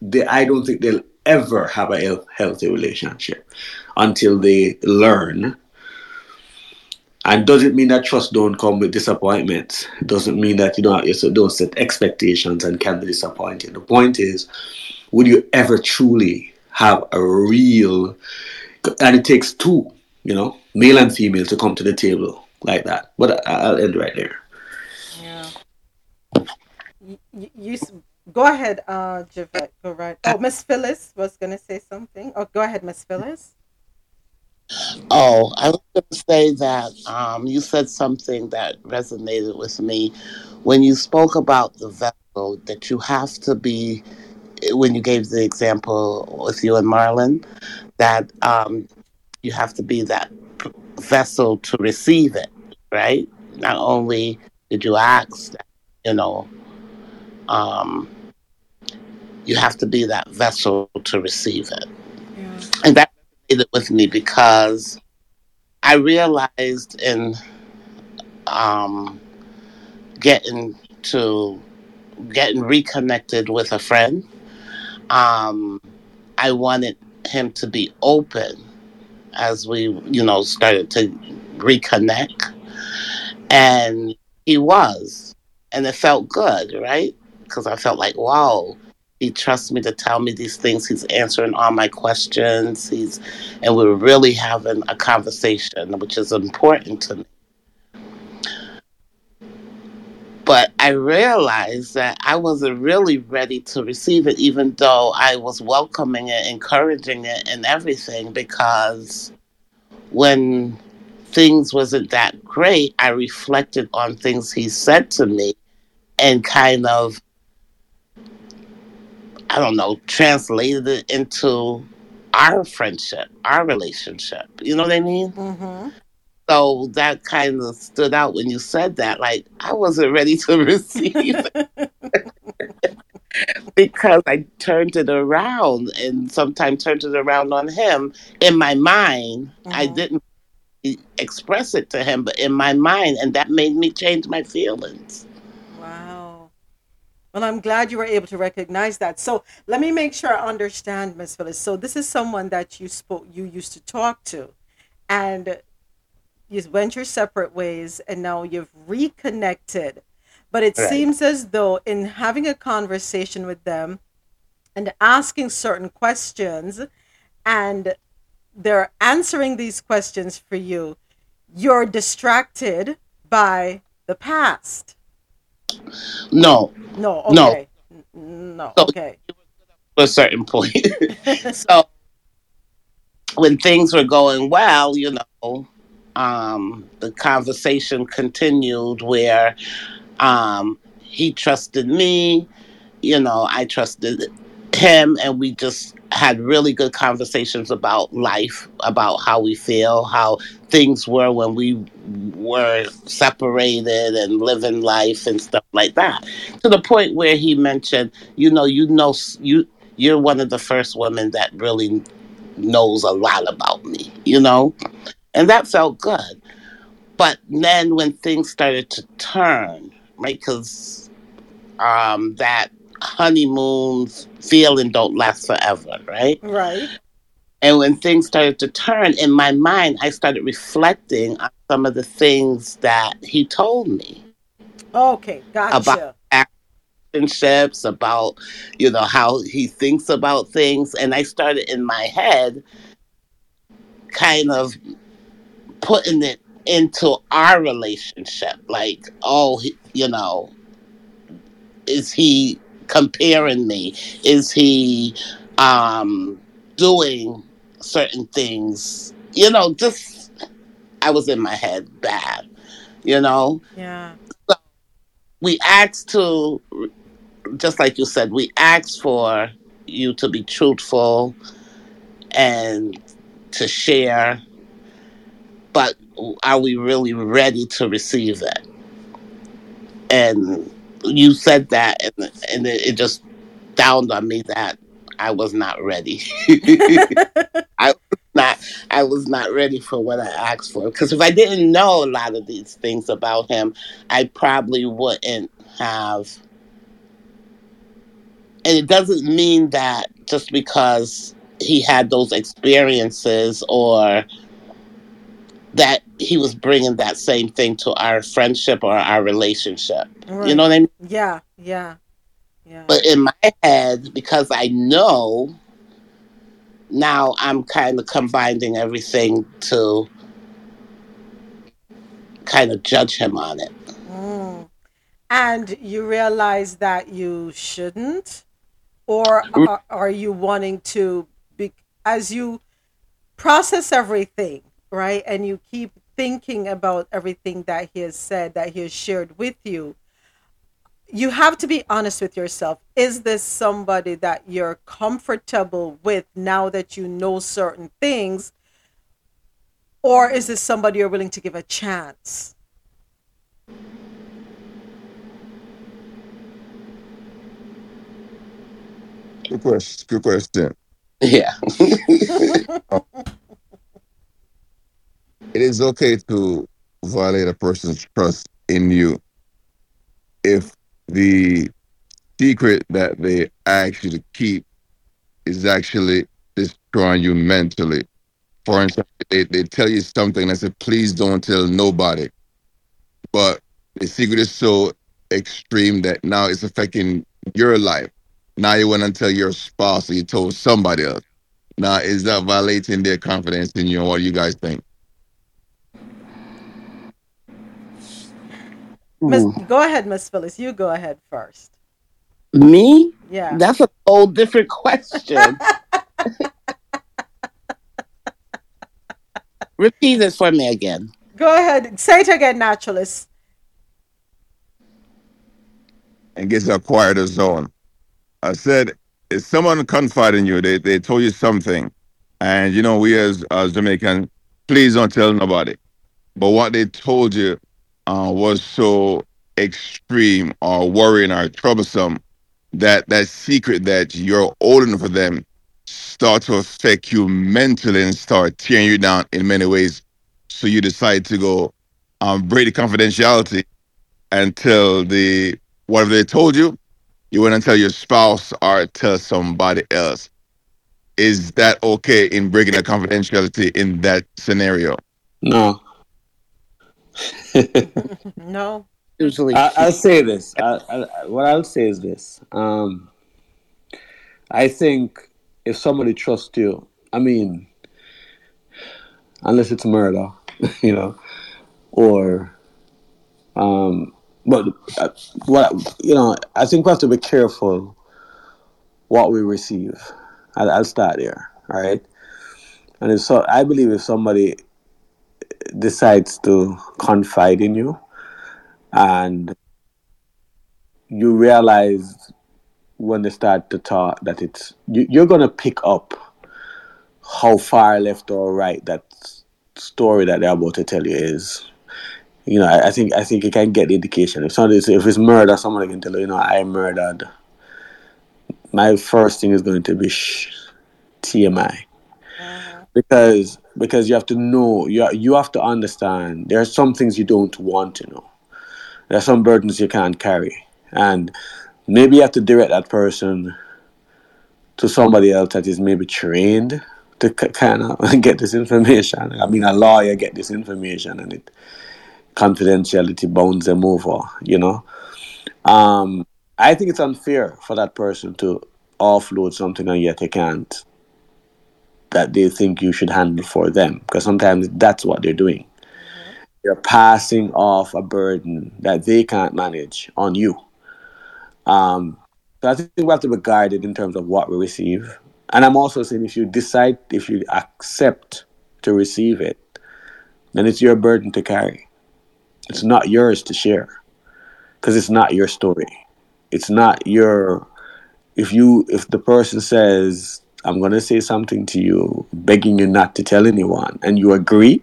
[SPEAKER 13] they, I don't think they'll ever have a healthy relationship until they learn. And doesn't mean that trust don't come with disappointments. Doesn't mean that you don't you don't set expectations and can be disappointed. The point is, would you ever truly have a real and it takes two you know male and female to come to the table like that but I- i'll end right there
[SPEAKER 1] Yeah. You, you, you go ahead, uh, Javette. Go right. Oh, Miss Phyllis was gonna say something. Oh, go ahead, Miss Phyllis.
[SPEAKER 14] Oh, I was going to say that um, you said something that resonated with me when you spoke about the vessel that you have to be. When you gave the example with you and Marlon, that um, you have to be that vessel to receive it, right? Not only did you ask, you know, um, you have to be that vessel to receive it. And that resonated with me because I realized in um, getting to getting reconnected with a friend, um, I wanted him to be open as we, you know, started to reconnect, and he was, and it felt good, right? Because I felt like, wow, he trusts me to tell me these things. He's answering all my questions. He's, and we're really having a conversation, which is important to me. But I realized that I wasn't really ready to receive it, even though I was welcoming it, encouraging it, and everything. Because when things wasn't that great, I reflected on things he said to me, and kind of, I don't know, translated it into our friendship, our relationship. You know what I mean?
[SPEAKER 1] Mm-hmm.
[SPEAKER 14] So that kind of stood out when you said that. Like, I wasn't ready to *laughs* receive *laughs* because I turned it around and sometimes turned it around on him. In my mind, I mm-hmm. didn't express it to him, but in my mind, and that made me change my feelings.
[SPEAKER 1] Wow. Well, I'm glad you were able to recognize that. So let me make sure I understand, Miss Phyllis. So this is someone that you spoke, you used to talk to, and you went your separate ways, and now you've reconnected. But it
[SPEAKER 14] Right.
[SPEAKER 1] seems as though in having a conversation with them and asking certain questions, and they're answering these questions for you, you're distracted by the past.
[SPEAKER 14] No,
[SPEAKER 1] No,
[SPEAKER 14] No.
[SPEAKER 1] okay. No,
[SPEAKER 14] So-
[SPEAKER 1] okay.
[SPEAKER 14] to a certain point. *laughs* so when things were going well, you know, um, the conversation continued where um, he trusted me, you know, I trusted him and we just had really good conversations about life, about how we feel, how things were when we were separated and living life and stuff like that. To the point where he mentioned, you know, you know, you you're one of the first women that really knows a lot about me, you know, and that felt good. But then when things started to turn, right, because um, that honeymoon feeling don't last forever, right?
[SPEAKER 1] Right.
[SPEAKER 14] And when things started to turn in my mind, I started reflecting on some of the things that he told me
[SPEAKER 1] Okay, gotcha.
[SPEAKER 14] about relationships, about you know how he thinks about things, and I started in my head kind of putting it into our relationship, like, oh, you know, is he comparing me? Is he um doing certain things? You know, just I was in my head bad, you know.
[SPEAKER 1] Yeah.
[SPEAKER 14] We asked to just like you said, we asked for you to be truthful and to share, but are we really ready to receive it? And you said that, and, and it, it just dawned on me that I was not ready. *laughs* I not. I was not ready for what I asked for. Because if I didn't know a lot of these things about him, I probably wouldn't have. And it doesn't mean that just because he had those experiences or that he was bringing that same thing to our friendship or our relationship. You know what I mean?
[SPEAKER 1] Yeah, yeah, yeah.
[SPEAKER 14] But in my head, because I know, now I'm kind of combining everything to kind of judge him on it.
[SPEAKER 1] Mm. And you realize that you shouldn't, or are, are you wanting to be as you process everything, right? And you keep thinking about everything that he has said, that he has shared with you. You have to be honest with yourself. Is this somebody that you're comfortable with now that you know certain things? Or is this somebody you're willing to give a chance?
[SPEAKER 10] Good question. Good question.
[SPEAKER 14] Yeah. *laughs*
[SPEAKER 10] It is okay to violate a person's trust in you if the secret that they ask you to keep is actually destroying you mentally. For instance, they, they tell you something and they say, please don't tell nobody. But the secret is so extreme that now it's affecting your life. Now you want to tell your spouse or you told somebody else. Now, is that violating their confidence in you? And what do you guys think?
[SPEAKER 1] Miss, go ahead, Miss Phyllis. You go ahead first.
[SPEAKER 14] Me?
[SPEAKER 1] Yeah.
[SPEAKER 14] That's a whole different question. *laughs* Repeat it for me again.
[SPEAKER 1] Go ahead. Say it again, naturalist.
[SPEAKER 10] and gets acquired a zone. I said, if someone confided in you, they, they told you something, and you know, we as, as Jamaican, please don't tell nobody. But what they told you uh, was so extreme or worrying or troublesome that that secret that you're holding for them start to affect you mentally and start tearing you down in many ways. So you decide to go um, break the confidentiality tell the whatever they told you, you went and tell your spouse or tell somebody else. Is that okay in breaking the confidentiality in that scenario?
[SPEAKER 13] No. *laughs*
[SPEAKER 1] No.
[SPEAKER 14] Usually,
[SPEAKER 13] I, I'll say this. I, I, what I'll say is this. Um, I think if somebody trusts you, I mean, unless it's murder, *laughs* you know, or, um, but uh, what you know, I think we have to be careful what we receive. I'll, I'll start there, all right? And if so, I believe if somebody decides to confide in you, and you realize when they start to talk that it's you, you're gonna pick up how far left or right that story that they're about to tell you is. You know, I, I think I think you can get the indication. If somebody if it's murder, someone can tell you, you know, I murdered. My first thing is going to be sh- TMI because because you have to know you you have to understand there are some things you don't want to know. There are some burdens you can't carry, and maybe you have to direct that person to somebody else that is maybe trained to kind of *laughs* get this information. I mean, a lawyer get this information, and it confidentiality bounds them over. You know, um, I think it's unfair for that person to offload something and yet they can't that they think you should handle for them because sometimes that's what they're doing. They're passing off a burden that they can't manage on you. Um, so I think we have to be guided in terms of what we receive. And I'm also saying if you decide, if you accept to receive it, then it's your burden to carry. It's not yours to share because it's not your story. It's not your. If you if the person says I'm going to say something to you, begging you not to tell anyone, and you agree,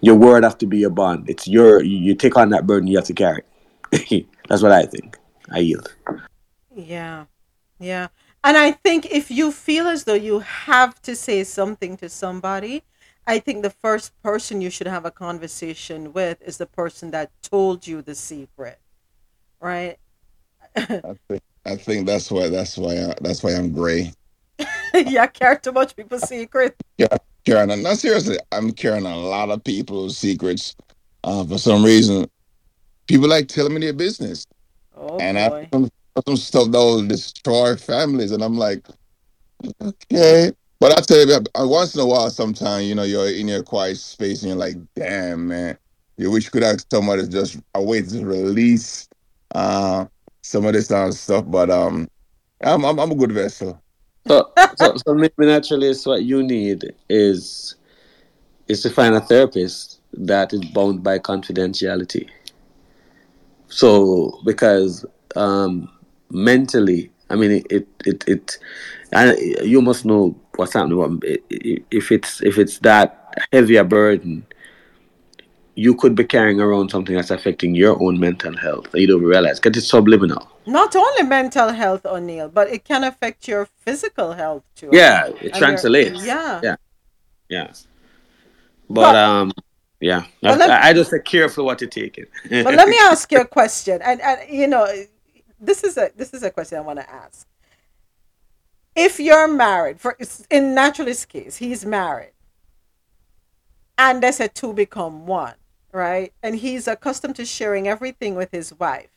[SPEAKER 13] your word have to be your bond. It's your, you take on that burden you have to carry. *laughs* That's what I think. I yield.
[SPEAKER 1] Yeah. Yeah. And I think if you feel as though you have to say something to somebody, I think the first person you should have a conversation with is the person that told you the secret. Right?
[SPEAKER 10] I think, I think that's why that's why I, that's why I'm gray. *laughs*
[SPEAKER 1] yeah, I care too much people's secrets.
[SPEAKER 10] Yeah, carrying. Not seriously, I'm caring a lot of people's secrets. Uh, for some reason, people like telling me their business,
[SPEAKER 1] Oh
[SPEAKER 10] and I
[SPEAKER 1] boy.
[SPEAKER 10] some, some stuff that will destroy families, and I'm like, okay. But I tell you, uh, once in a while, sometimes you know you're in your quiet space and you're like, damn man, you wish you could have somebody just a way to release uh, some of this kind of stuff. But um, I'm I'm, I'm a good vessel.
[SPEAKER 13] So, so, so maybe naturally, it's what you need is is to find a therapist that is bound by confidentiality. So, because um, mentally, I mean, it it it, it you must know what's happening. If it's if it's that heavy a burden, you could be carrying around something that's affecting your own mental health that you don't realize because it's subliminal.
[SPEAKER 1] Not only mental health, O'Neill, but it can affect your physical health too.
[SPEAKER 13] Yeah, it translates.
[SPEAKER 1] yeah.
[SPEAKER 13] yeah, yeah. But,
[SPEAKER 1] But-
[SPEAKER 13] um, yeah,
[SPEAKER 1] But
[SPEAKER 13] I, I just say careful what you take it.
[SPEAKER 1] but let me *laughs* ask you a question, and, and you know, this is a this is a question I want to ask. If you're married, for in Naturalist's case, he's married, and they said two become one, right? And he's accustomed to sharing everything with his wife,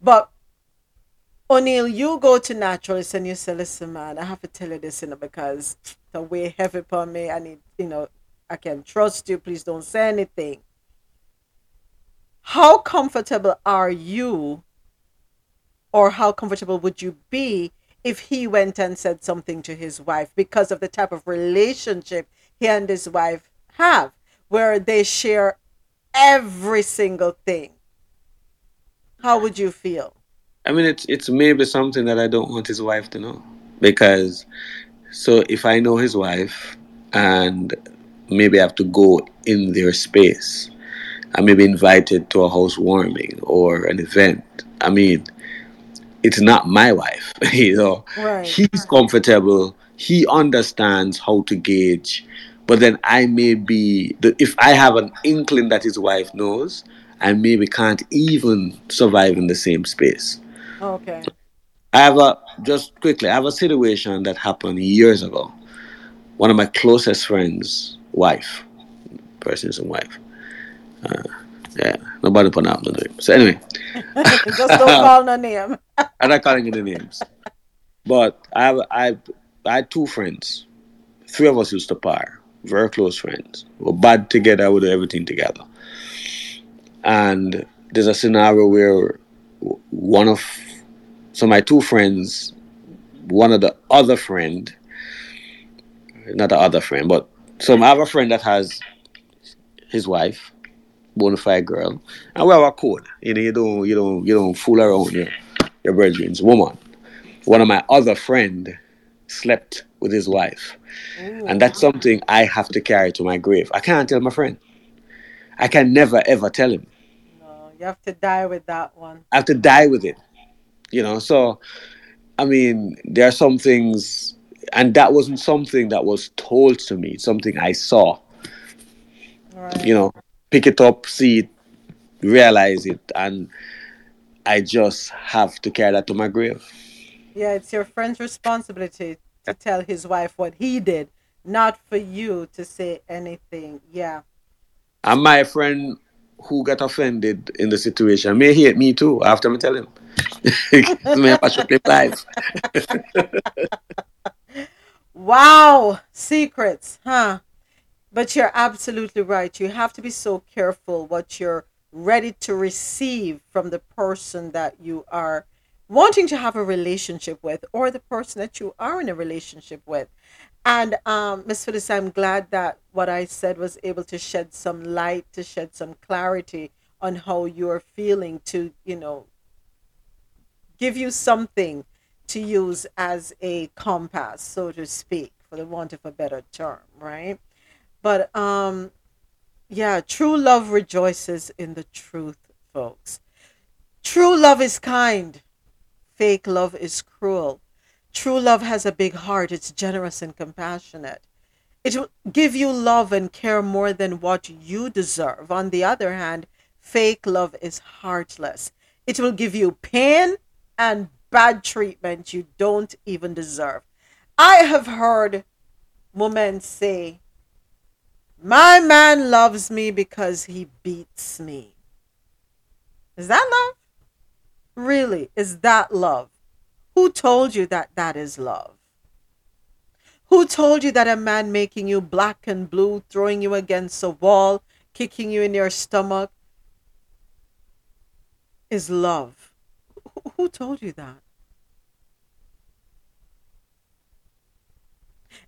[SPEAKER 1] but O'Neill, you go to Naturalist and you say, "Listen, man, I have to tell you this, you know, because the way heavy upon me. I need, you know, I can trust you. Please don't say anything." how comfortable are you or how comfortable would you be if he went and said something to his wife because of the type of relationship he and his wife have where they share every single thing how would you feel
[SPEAKER 13] I mean, it's it's maybe something that I don't want his wife to know because so if I know his wife and maybe I have to go in their space, I may be invited to a housewarming or an event. I mean, it's not my wife, *laughs* you know.
[SPEAKER 1] Right.
[SPEAKER 13] He's comfortable. He understands how to gauge, but then I may be the if I have an inkling that his wife knows, I maybe can't even survive in the same space.
[SPEAKER 1] Okay
[SPEAKER 13] I have a just quickly. I have a situation that happened years ago. One of my closest friends' wife, person's wife. Uh, yeah, nobody put out the name. So anyway, *laughs*
[SPEAKER 1] just don't call no name *laughs*
[SPEAKER 13] I'm not calling any names. But I have I I had two friends. Three of us used to par, very close friends. We were bad together, we do everything together. And there's a scenario where one of so my two friends, one of the other friend, not the other friend, but so I have a friend that has his wife, bona fide girl, and we have a code. You know, you don't you don't you don't fool around your your brethren's woman. one of my other friend slept with his wife. And that's something I have to carry to my grave. I can't tell my friend. I can never ever tell him.
[SPEAKER 1] You have to die with that one.
[SPEAKER 13] I have to die with it. You know, so I mean, there are some things and that wasn't something that was told to me, something I saw.
[SPEAKER 1] Right.
[SPEAKER 13] You know, pick it up, see it, realize it, and I just have to carry that to my grave.
[SPEAKER 1] Yeah, it's your friend's responsibility to tell his wife what he did, not for you to say anything. Yeah.
[SPEAKER 13] And my friend who got offended in the situation may hate me too after me tell him. *laughs* may life. *laughs*
[SPEAKER 1] Wow, secrets, huh? But you're absolutely right. You have to be so careful what you're ready to receive from the person that you are wanting to have a relationship with or the person that you are in a relationship with. And um, Miss Phyllis, I'm glad that what I said was able to shed some light, to shed some clarity on how you're feeling, to, you know, give you something to use as a compass, so to speak, for the want of a better term, right? But um yeah, true love rejoices in the truth, folks. True love is kind. Fake love is cruel. True love has a big heart. It's generous and compassionate. It will give you love and care more than what you deserve. On the other hand, fake love is heartless. It will give you pain and bad treatment you don't even deserve. I have heard women say, My man loves me because he beats me. Is that love? Really? Is that love? Who told you that that is love? Who told you that a man making you black and blue, throwing you against a wall, kicking you in your stomach is love? Who- told you that?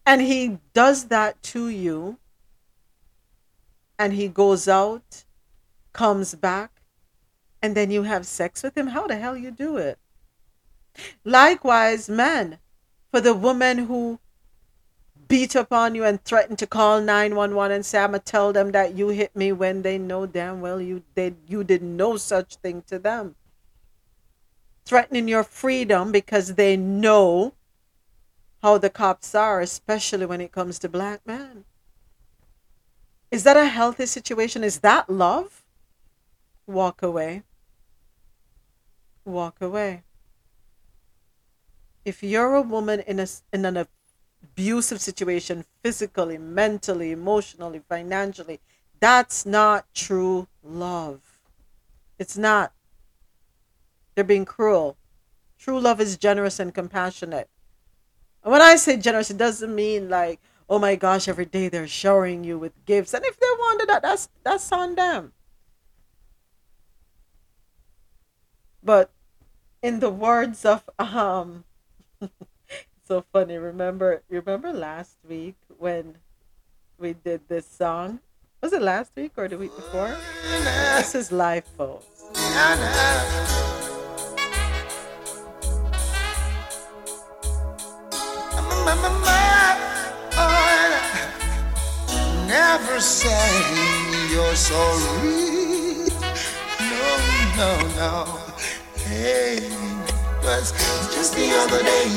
[SPEAKER 1] And he does that to you, and he goes out, comes back, and then you have sex with him. How the hell you do it? Likewise, men, for the woman who beat upon you and threaten to call 911 and say, I'ma tell them that you hit me when they know damn well you did you did no such thing to them. Threatening your freedom because they know how the cops are, especially when it comes to black men. Is that a healthy situation? Is that love? Walk away. Walk away. If you're a woman in a in an abusive situation, physically, mentally, emotionally, financially, that's not true love. It's not. They're being cruel. True love is generous and compassionate. And when I say generous, it doesn't mean like, oh my gosh, every day they're showering you with gifts. And if they want that, that's that's on them. But in the words of um *laughs* so funny, remember remember last week when we did this song? Was it last week or the week before? This is live folks.
[SPEAKER 15] Never say you're sorry. No, no, no. Hey, was just the other day.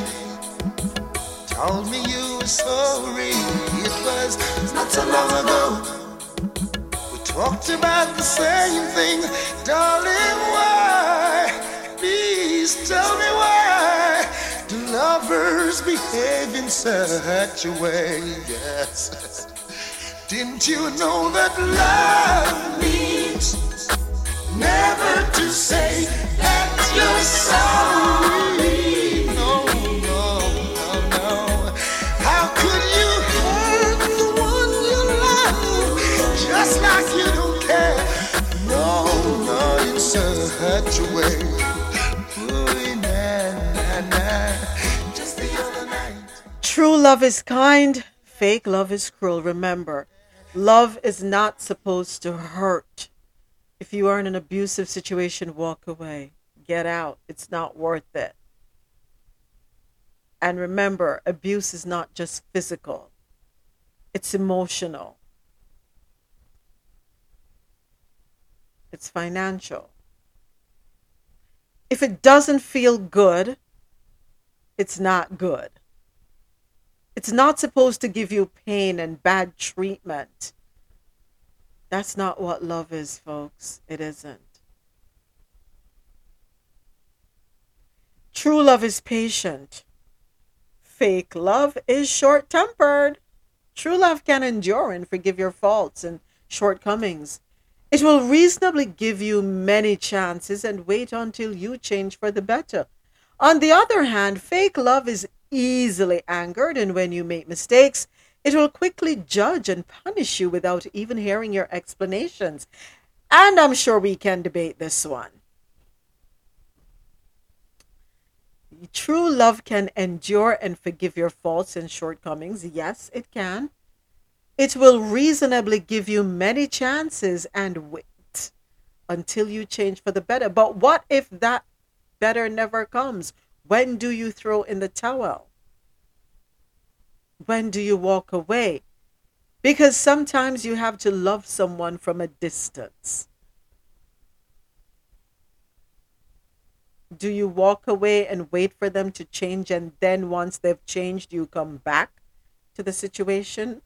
[SPEAKER 15] Told me you were sorry. It was not so long ago. We talked about the same thing, darling. Why? Please tell me why do lovers behave in such a way? Yes. *laughs* Didn't you know that love means
[SPEAKER 1] True love is kind, fake love is cruel. Remember, love is not supposed to hurt. If you are in an abusive situation, walk away. Get out. It's not worth it. And remember, abuse is not just physical, it's emotional, it's financial. If it doesn't feel good, it's not good. It's not supposed to give you pain and bad treatment. That's not what love is, folks. It isn't. True love is patient. Fake love is short tempered. True love can endure and forgive your faults and shortcomings. It will reasonably give you many chances and wait until you change for the better. On the other hand, fake love is easily angered, and when you make mistakes, it will quickly judge and punish you without even hearing your explanations. And I'm sure we can debate this one. True love can endure and forgive your faults and shortcomings. Yes, it can. It will reasonably give you many chances and wait until you change for the better. But what if that better never comes? When do you throw in the towel? When do you walk away? Because sometimes you have to love someone from a distance. Do you walk away and wait for them to change, and then once they've changed, you come back to the situation?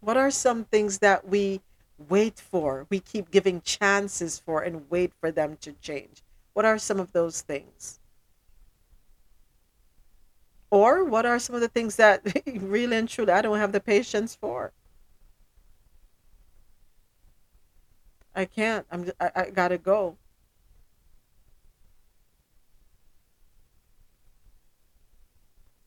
[SPEAKER 1] What are some things that we wait for? We keep giving chances for and wait for them to change. What are some of those things? Or what are some of the things that *laughs* really and truly I don't have the patience for? I can't. I'm I, I gotta go.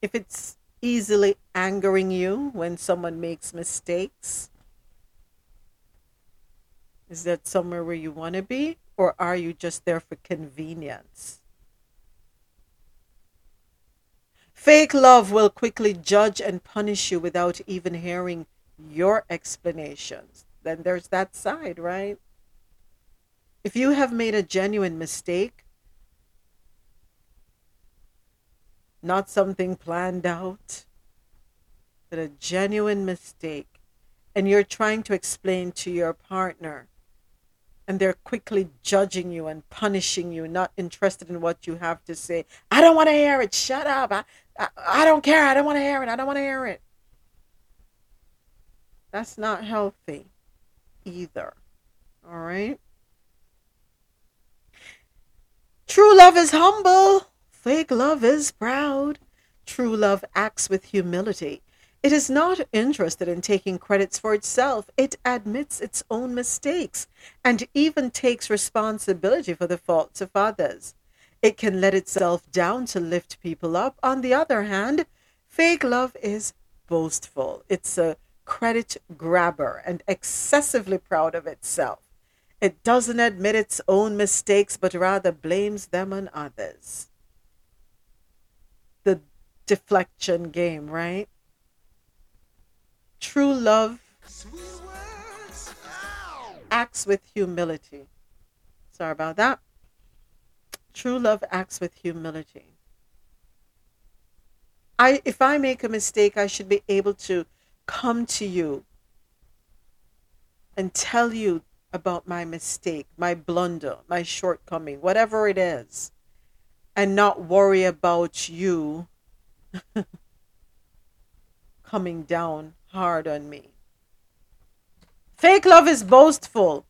[SPEAKER 1] If it's easily angering you when someone makes mistakes, is that somewhere where you want to be? Or are you just there for convenience? Fake love will quickly judge and punish you without even hearing your explanations. Then there's that side, right? If you have made a genuine mistake, not something planned out, but a genuine mistake, and you're trying to explain to your partner, and they're quickly judging you and punishing you, not interested in what you have to say. I don't want to hear it. Shut up. I, I, I don't care. I don't want to hear it. I don't want to hear it. That's not healthy either. All right? True love is humble. Fake love is proud. True love acts with humility. It is not interested in taking credits for itself. It admits its own mistakes and even takes responsibility for the faults of others. It can let itself down to lift people up. On the other hand, fake love is boastful. It's a credit grabber and excessively proud of itself. It doesn't admit its own mistakes, but rather blames them on others. The deflection game, right? True love acts with humility. Sorry about that. True love acts with humility. I if I make a mistake, I should be able to come to you and tell you about my mistake, my blunder, my shortcoming, whatever it is, and not worry about you *laughs* coming down hard on me. Fake love is boastful,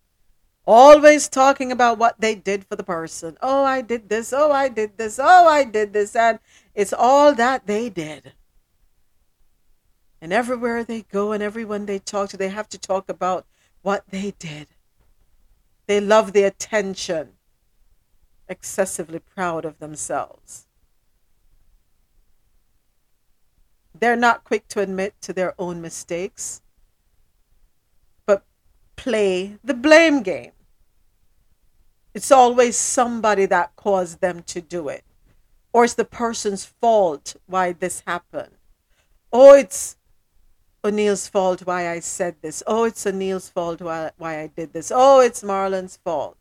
[SPEAKER 1] always talking about what they did for the person. Oh, I did this. Oh, I did this. Oh, I did this. And it's all that they did. And everywhere they go and everyone they talk to, they have to talk about what they did. They love the attention, excessively proud of themselves. They're not quick to admit to their own mistakes, but play the blame game. It's always somebody that caused them to do it, or it's the person's fault why this happened. Oh, it's O'Neill's fault why I said this. Oh, it's O'Neill's fault why, why I did this. Oh, it's Marlon's fault.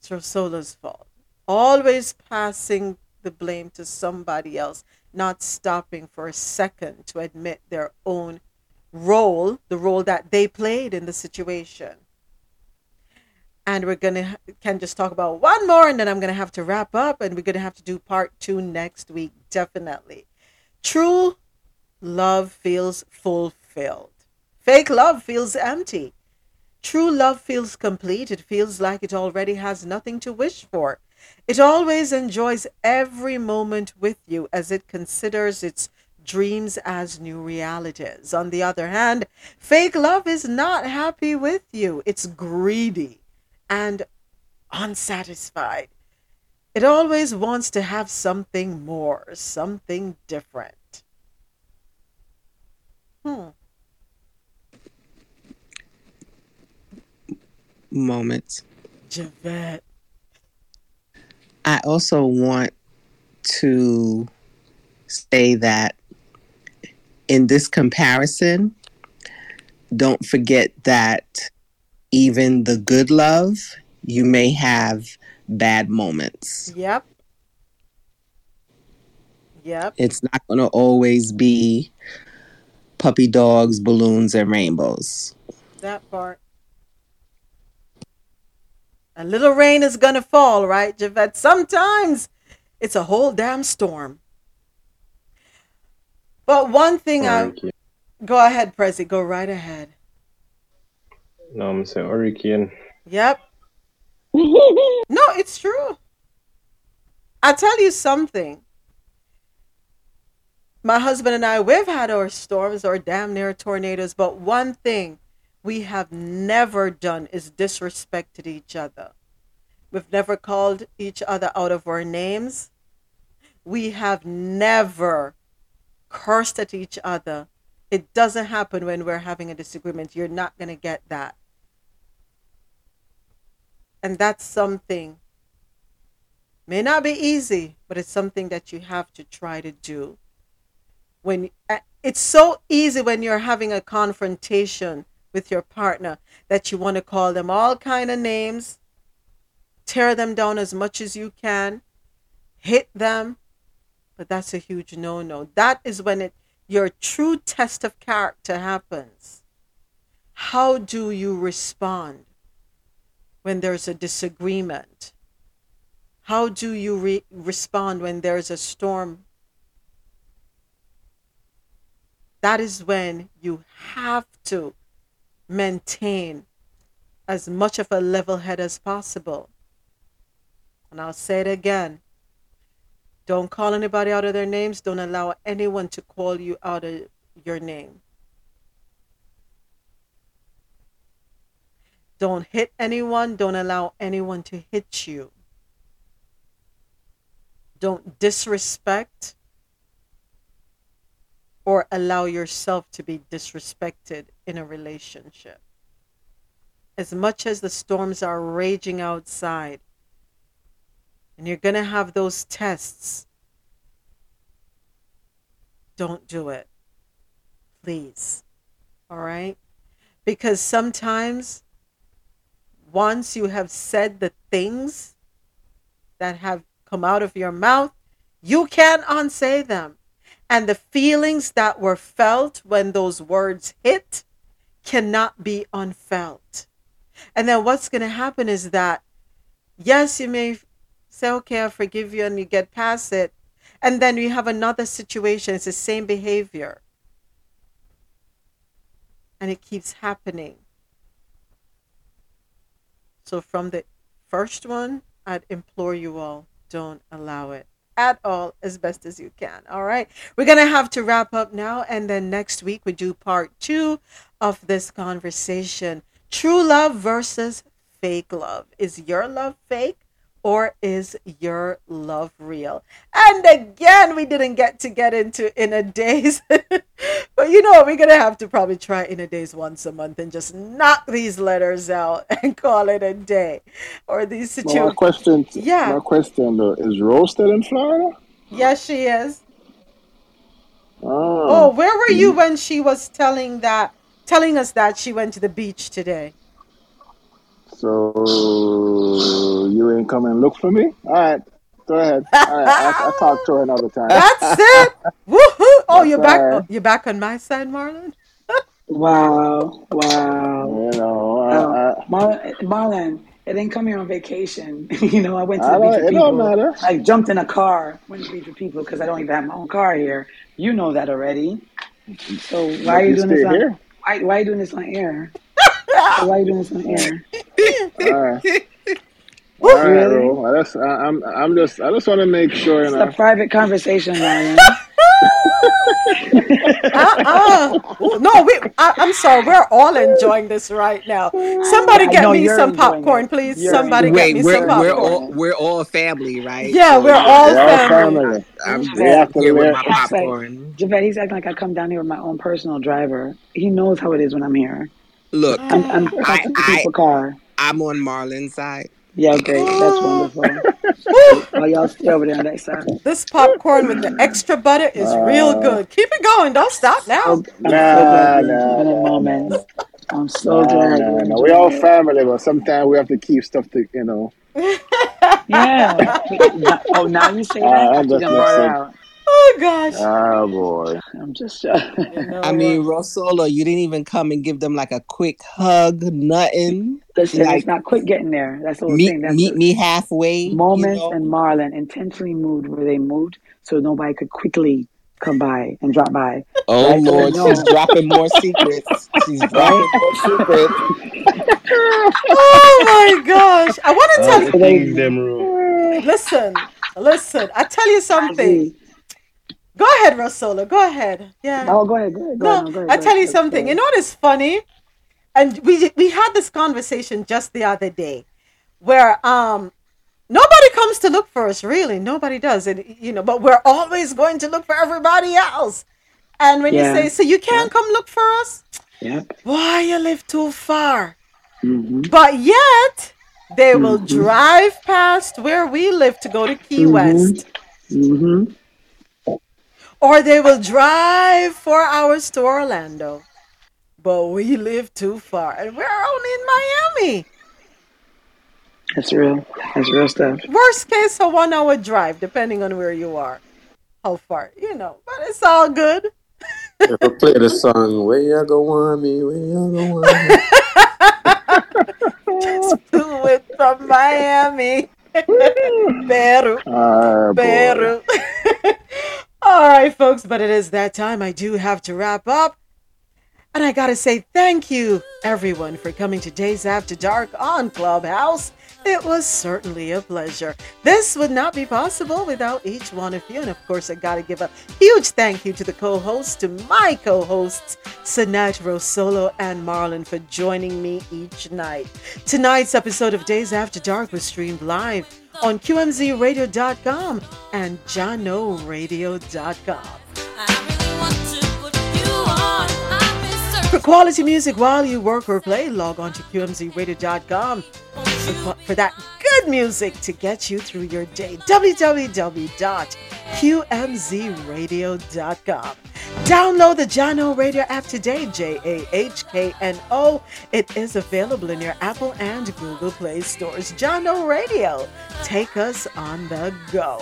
[SPEAKER 1] It's Rosola's fault. always passing the blame to somebody else, not stopping for a second to admit their own role, the role that they played in the situation. And we're gonna can just talk about one more, and then I'm gonna have to wrap up, and we're gonna have to do part two next week, definitely. True love feels fulfilled. Fake love feels empty. True love feels complete. It feels like it already has nothing to wish for. It always enjoys every moment with you as it considers its dreams as new realities. On the other hand, fake love is not happy with you, it's greedy and unsatisfied. It always wants to have something more, something different. Hmm.
[SPEAKER 3] Moments.
[SPEAKER 1] Javette.
[SPEAKER 3] I also want to say that in this comparison, don't forget that even the good love, you may have bad moments.
[SPEAKER 1] Yep. Yep.
[SPEAKER 3] It's not going to always be puppy dogs, balloons, and rainbows.
[SPEAKER 1] That part. A little rain is gonna fall, right, Javette? Sometimes it's a whole damn storm. But one thing I
[SPEAKER 12] Hurricane.
[SPEAKER 1] go ahead, Prezi, go right ahead.
[SPEAKER 12] No, I'm saying hurricane.
[SPEAKER 1] Yep. *laughs* no, it's true. I tell you something. My husband and I, we've had our storms or damn near tornadoes, but one thing we have never done is disrespected each other. We've never called each other out of our names. We have never cursed at each other. It doesn't happen when we're having a disagreement. You're not going to get that. And that's something may not be easy, but it's something that you have to try to do. When uh, it's so easy when you're having a confrontation with your partner that you want to call them all kind of names, tear them down as much as you can, hit them, but that's a huge no-no. That is when it your true test of character happens. How do you respond when there's a disagreement? How do you re- respond when there's a storm? That is when you have to maintain as much of a level head as possible. And I'll say it again. Don't call anybody out of their names. Don't allow anyone to call you out of your name. Don't hit anyone. Don't allow anyone to hit you. Don't disrespect or allow yourself to be disrespected in a relationship. As much as the storms are raging outside, and you're going to have those tests, don't do it. Please. All right? Because sometimes, once you have said the things that have come out of your mouth, you can't unsay them. And the feelings that were felt when those words hit cannot be unfelt. And then what's going to happen is that, yes, you may say, okay, I forgive you, and you get past it. And then you have another situation, it's the same behavior. And it keeps happening. So, from the first one, I'd implore you all don't allow it at all as best as you can. All right. We're going to have to wrap up now. And then next week, we do part two of this conversation true love versus fake love. Is your love fake? Or is your love real? And again, we didn't get to get into in a days, *laughs* but you know what? We're gonna have to probably try in a days once a month and just knock these letters out *laughs* and call it a day, or these situations.
[SPEAKER 2] question,
[SPEAKER 1] Yeah.
[SPEAKER 2] my question though, is Rose still in Florida?
[SPEAKER 1] Yes, she is.
[SPEAKER 2] Oh,
[SPEAKER 1] Oh, where were you mm. when she was telling that, telling us that she went to the beach today?
[SPEAKER 2] So you ain't come and look for me? All right, go ahead. All right, I'll, I'll *laughs* talk to her another time.
[SPEAKER 1] That's it. Woohoo! Oh,
[SPEAKER 2] That's
[SPEAKER 1] you're back.
[SPEAKER 2] right.
[SPEAKER 1] you're back on my side, Marlon. *laughs*
[SPEAKER 4] Wow, wow.
[SPEAKER 2] You know,
[SPEAKER 4] Oh,
[SPEAKER 2] I, um, I,
[SPEAKER 4] Marlon, Marlon, I didn't come here on vacation. *laughs* you know, I went to the
[SPEAKER 2] don't-
[SPEAKER 4] beach with
[SPEAKER 2] it don't
[SPEAKER 4] people.
[SPEAKER 2] matter.
[SPEAKER 4] I jumped in a car, went to the beach with people because I don't even have my own car here. You know that already. So why
[SPEAKER 2] But
[SPEAKER 4] are you
[SPEAKER 2] you
[SPEAKER 4] doing this
[SPEAKER 2] stay
[SPEAKER 4] on?
[SPEAKER 2] here.
[SPEAKER 4] Why, why are you doing this on air? *laughs* why are you doing this on air?
[SPEAKER 2] all right. All right,
[SPEAKER 4] Really?
[SPEAKER 2] Ro. I just, I, I'm, I'm just, I just want to make sure,
[SPEAKER 4] It's a private conversation, Marlon.
[SPEAKER 1] Uh-uh. No, we. I, I'm sorry. We're all enjoying this right now. Somebody get
[SPEAKER 4] know
[SPEAKER 1] me some popcorn,
[SPEAKER 4] it.
[SPEAKER 1] please.
[SPEAKER 4] You're
[SPEAKER 1] Somebody
[SPEAKER 4] enjoying
[SPEAKER 1] get
[SPEAKER 3] Wait,
[SPEAKER 1] me some
[SPEAKER 3] we're we're
[SPEAKER 1] popcorn.
[SPEAKER 3] all we're all family, right?
[SPEAKER 1] Yeah,
[SPEAKER 3] So
[SPEAKER 1] we're all
[SPEAKER 2] We're all
[SPEAKER 1] family.
[SPEAKER 2] family.
[SPEAKER 3] I'm
[SPEAKER 2] We
[SPEAKER 3] just
[SPEAKER 2] have to
[SPEAKER 3] here with
[SPEAKER 2] live.
[SPEAKER 3] my
[SPEAKER 4] He's like,
[SPEAKER 3] popcorn.
[SPEAKER 4] Javette, he's acting like I come down here with my own personal driver. He knows how it is when I'm here.
[SPEAKER 3] Look,
[SPEAKER 4] I'm, I'm ah.
[SPEAKER 3] I
[SPEAKER 4] constantly
[SPEAKER 3] I
[SPEAKER 4] car.
[SPEAKER 3] I'm on Marlon's side.
[SPEAKER 4] Yeah, great. That's wonderful. *laughs* Oh, y'all stay over there next time.
[SPEAKER 1] This popcorn with the extra butter is real
[SPEAKER 2] Uh,
[SPEAKER 1] good. Keep it going. Don't stop now.
[SPEAKER 4] So, I'm so
[SPEAKER 2] nah,
[SPEAKER 4] glad you're
[SPEAKER 2] nah,
[SPEAKER 4] enjoying the
[SPEAKER 2] nah,
[SPEAKER 4] moment. I'm so
[SPEAKER 2] Nah,
[SPEAKER 4] glad
[SPEAKER 2] nah,
[SPEAKER 4] you're
[SPEAKER 2] nah. We all family, but sometimes we have to keep stuff to, you know.
[SPEAKER 4] Yeah. Oh, now you say
[SPEAKER 2] Uh,
[SPEAKER 4] that
[SPEAKER 2] I'm
[SPEAKER 4] after you
[SPEAKER 1] Oh gosh.
[SPEAKER 2] Oh boy.
[SPEAKER 4] I'm just. *laughs*
[SPEAKER 1] You know
[SPEAKER 3] I
[SPEAKER 1] what?
[SPEAKER 3] mean, Rosolo, you didn't even come and give them like a quick hug, nothing.
[SPEAKER 4] Listen,
[SPEAKER 3] Like
[SPEAKER 4] it's not quick getting there. That's the whole
[SPEAKER 3] meet
[SPEAKER 4] thing. That's
[SPEAKER 3] meet
[SPEAKER 4] the
[SPEAKER 3] me halfway, you
[SPEAKER 4] moments
[SPEAKER 3] know.
[SPEAKER 4] and Marlon intentionally moved where they moved so nobody could quickly come by and drop by.
[SPEAKER 3] Oh
[SPEAKER 4] Right? So
[SPEAKER 3] Lord, she's dropping more *laughs* secrets. She's dropping *laughs* more secrets.
[SPEAKER 1] Oh my gosh. I want to
[SPEAKER 12] Ah,
[SPEAKER 1] tell you.
[SPEAKER 4] So
[SPEAKER 12] them.
[SPEAKER 1] Listen, listen. I tell you something. Go ahead, Rosola. Go ahead. Yeah.
[SPEAKER 4] Oh, go ahead, go ahead, go
[SPEAKER 1] No,
[SPEAKER 4] go ahead,
[SPEAKER 1] I tell you something. You know what is funny? And we we had this conversation just the other day, where um nobody comes to look for us. Really, nobody does. And you know, but we're always going to look for everybody else. And when you say, "So you can't come look for us,"
[SPEAKER 4] Yep.
[SPEAKER 1] why you live too far?
[SPEAKER 4] Mm-hmm.
[SPEAKER 1] But yet they will
[SPEAKER 4] Mhm.
[SPEAKER 1] drive past where we live to go to Key
[SPEAKER 4] Mhm.
[SPEAKER 1] West,
[SPEAKER 4] Mm-hmm.
[SPEAKER 1] Or they will drive four hours to Orlando. But we live too far, and we're only in Miami.
[SPEAKER 4] That's real. That's real stuff.
[SPEAKER 1] Worst case, a one-hour drive, depending on where you are, how far, you know. But it's all good.
[SPEAKER 13] If I play the song, where you go want me, where you go want me. *laughs*
[SPEAKER 1] Just flew it from Miami, *laughs* Peru.
[SPEAKER 2] Ah, boy.
[SPEAKER 1] Peru. *laughs* All right, folks, but it is that time. I do have to wrap up. And I got to say thank you, everyone, for coming to Dayz After Dark on Clubhouse. It was certainly a pleasure. This would not be possible without each one of you. And of course, I got to give a huge thank you to the co hosts, to my co hosts, Sanat Rosolo and Marlon, for joining me each night. Tonight's episode of Dayz After Dark was streamed live on QMZRadio.com and JahknoRadio.com. For quality music while you work or play, log on to QMZRadio.com for, for that good music to get you through your day. www.qmzradio.com. Download the Jahkno Radio app today, J A H K N O. It is available in your Apple and Google Play stores. Jahkno Radio, take us on the go.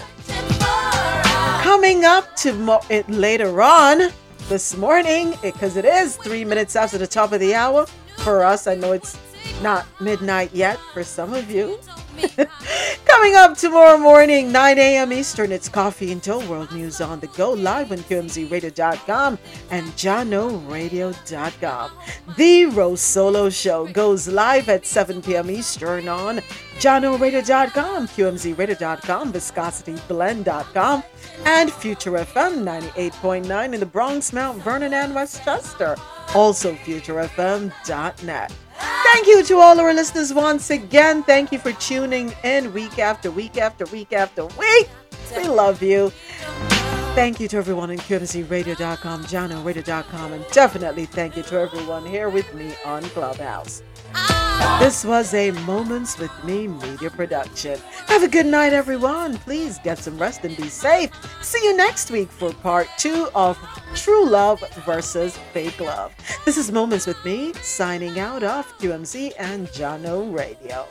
[SPEAKER 1] Coming up to mo- it later on this morning, because it is three minutes after the top of the hour. For us, I know it's not midnight yet for some of you. *laughs* Coming up tomorrow morning, 9 a.m. Eastern, it's Coffee and Until World News on the Go, live on QMZRadio.com and JahknoRadio.com. The Rose Solo Show goes live at 7 p.m. Eastern on JahknoRadio.com, QMZRadio.com, ViscosityBlend.com, and Future FM 98.9 in the Bronx, Mount Vernon, and Westchester. Also, FutureFM.net. Thank you to all of our listeners once again. Thank you for tuning in week after week after week after week. We love you. Thank you to everyone in QMZRadio.com, JahknoRadio.com, and definitely thank you to everyone here with me on Clubhouse. This was a Moments with Me media production. Have a good night, everyone. Please get some rest and be safe. See you next week for part two of True Love versus Fake Love. This is Moments with Me, signing out of QMZ and Jahkno Radio.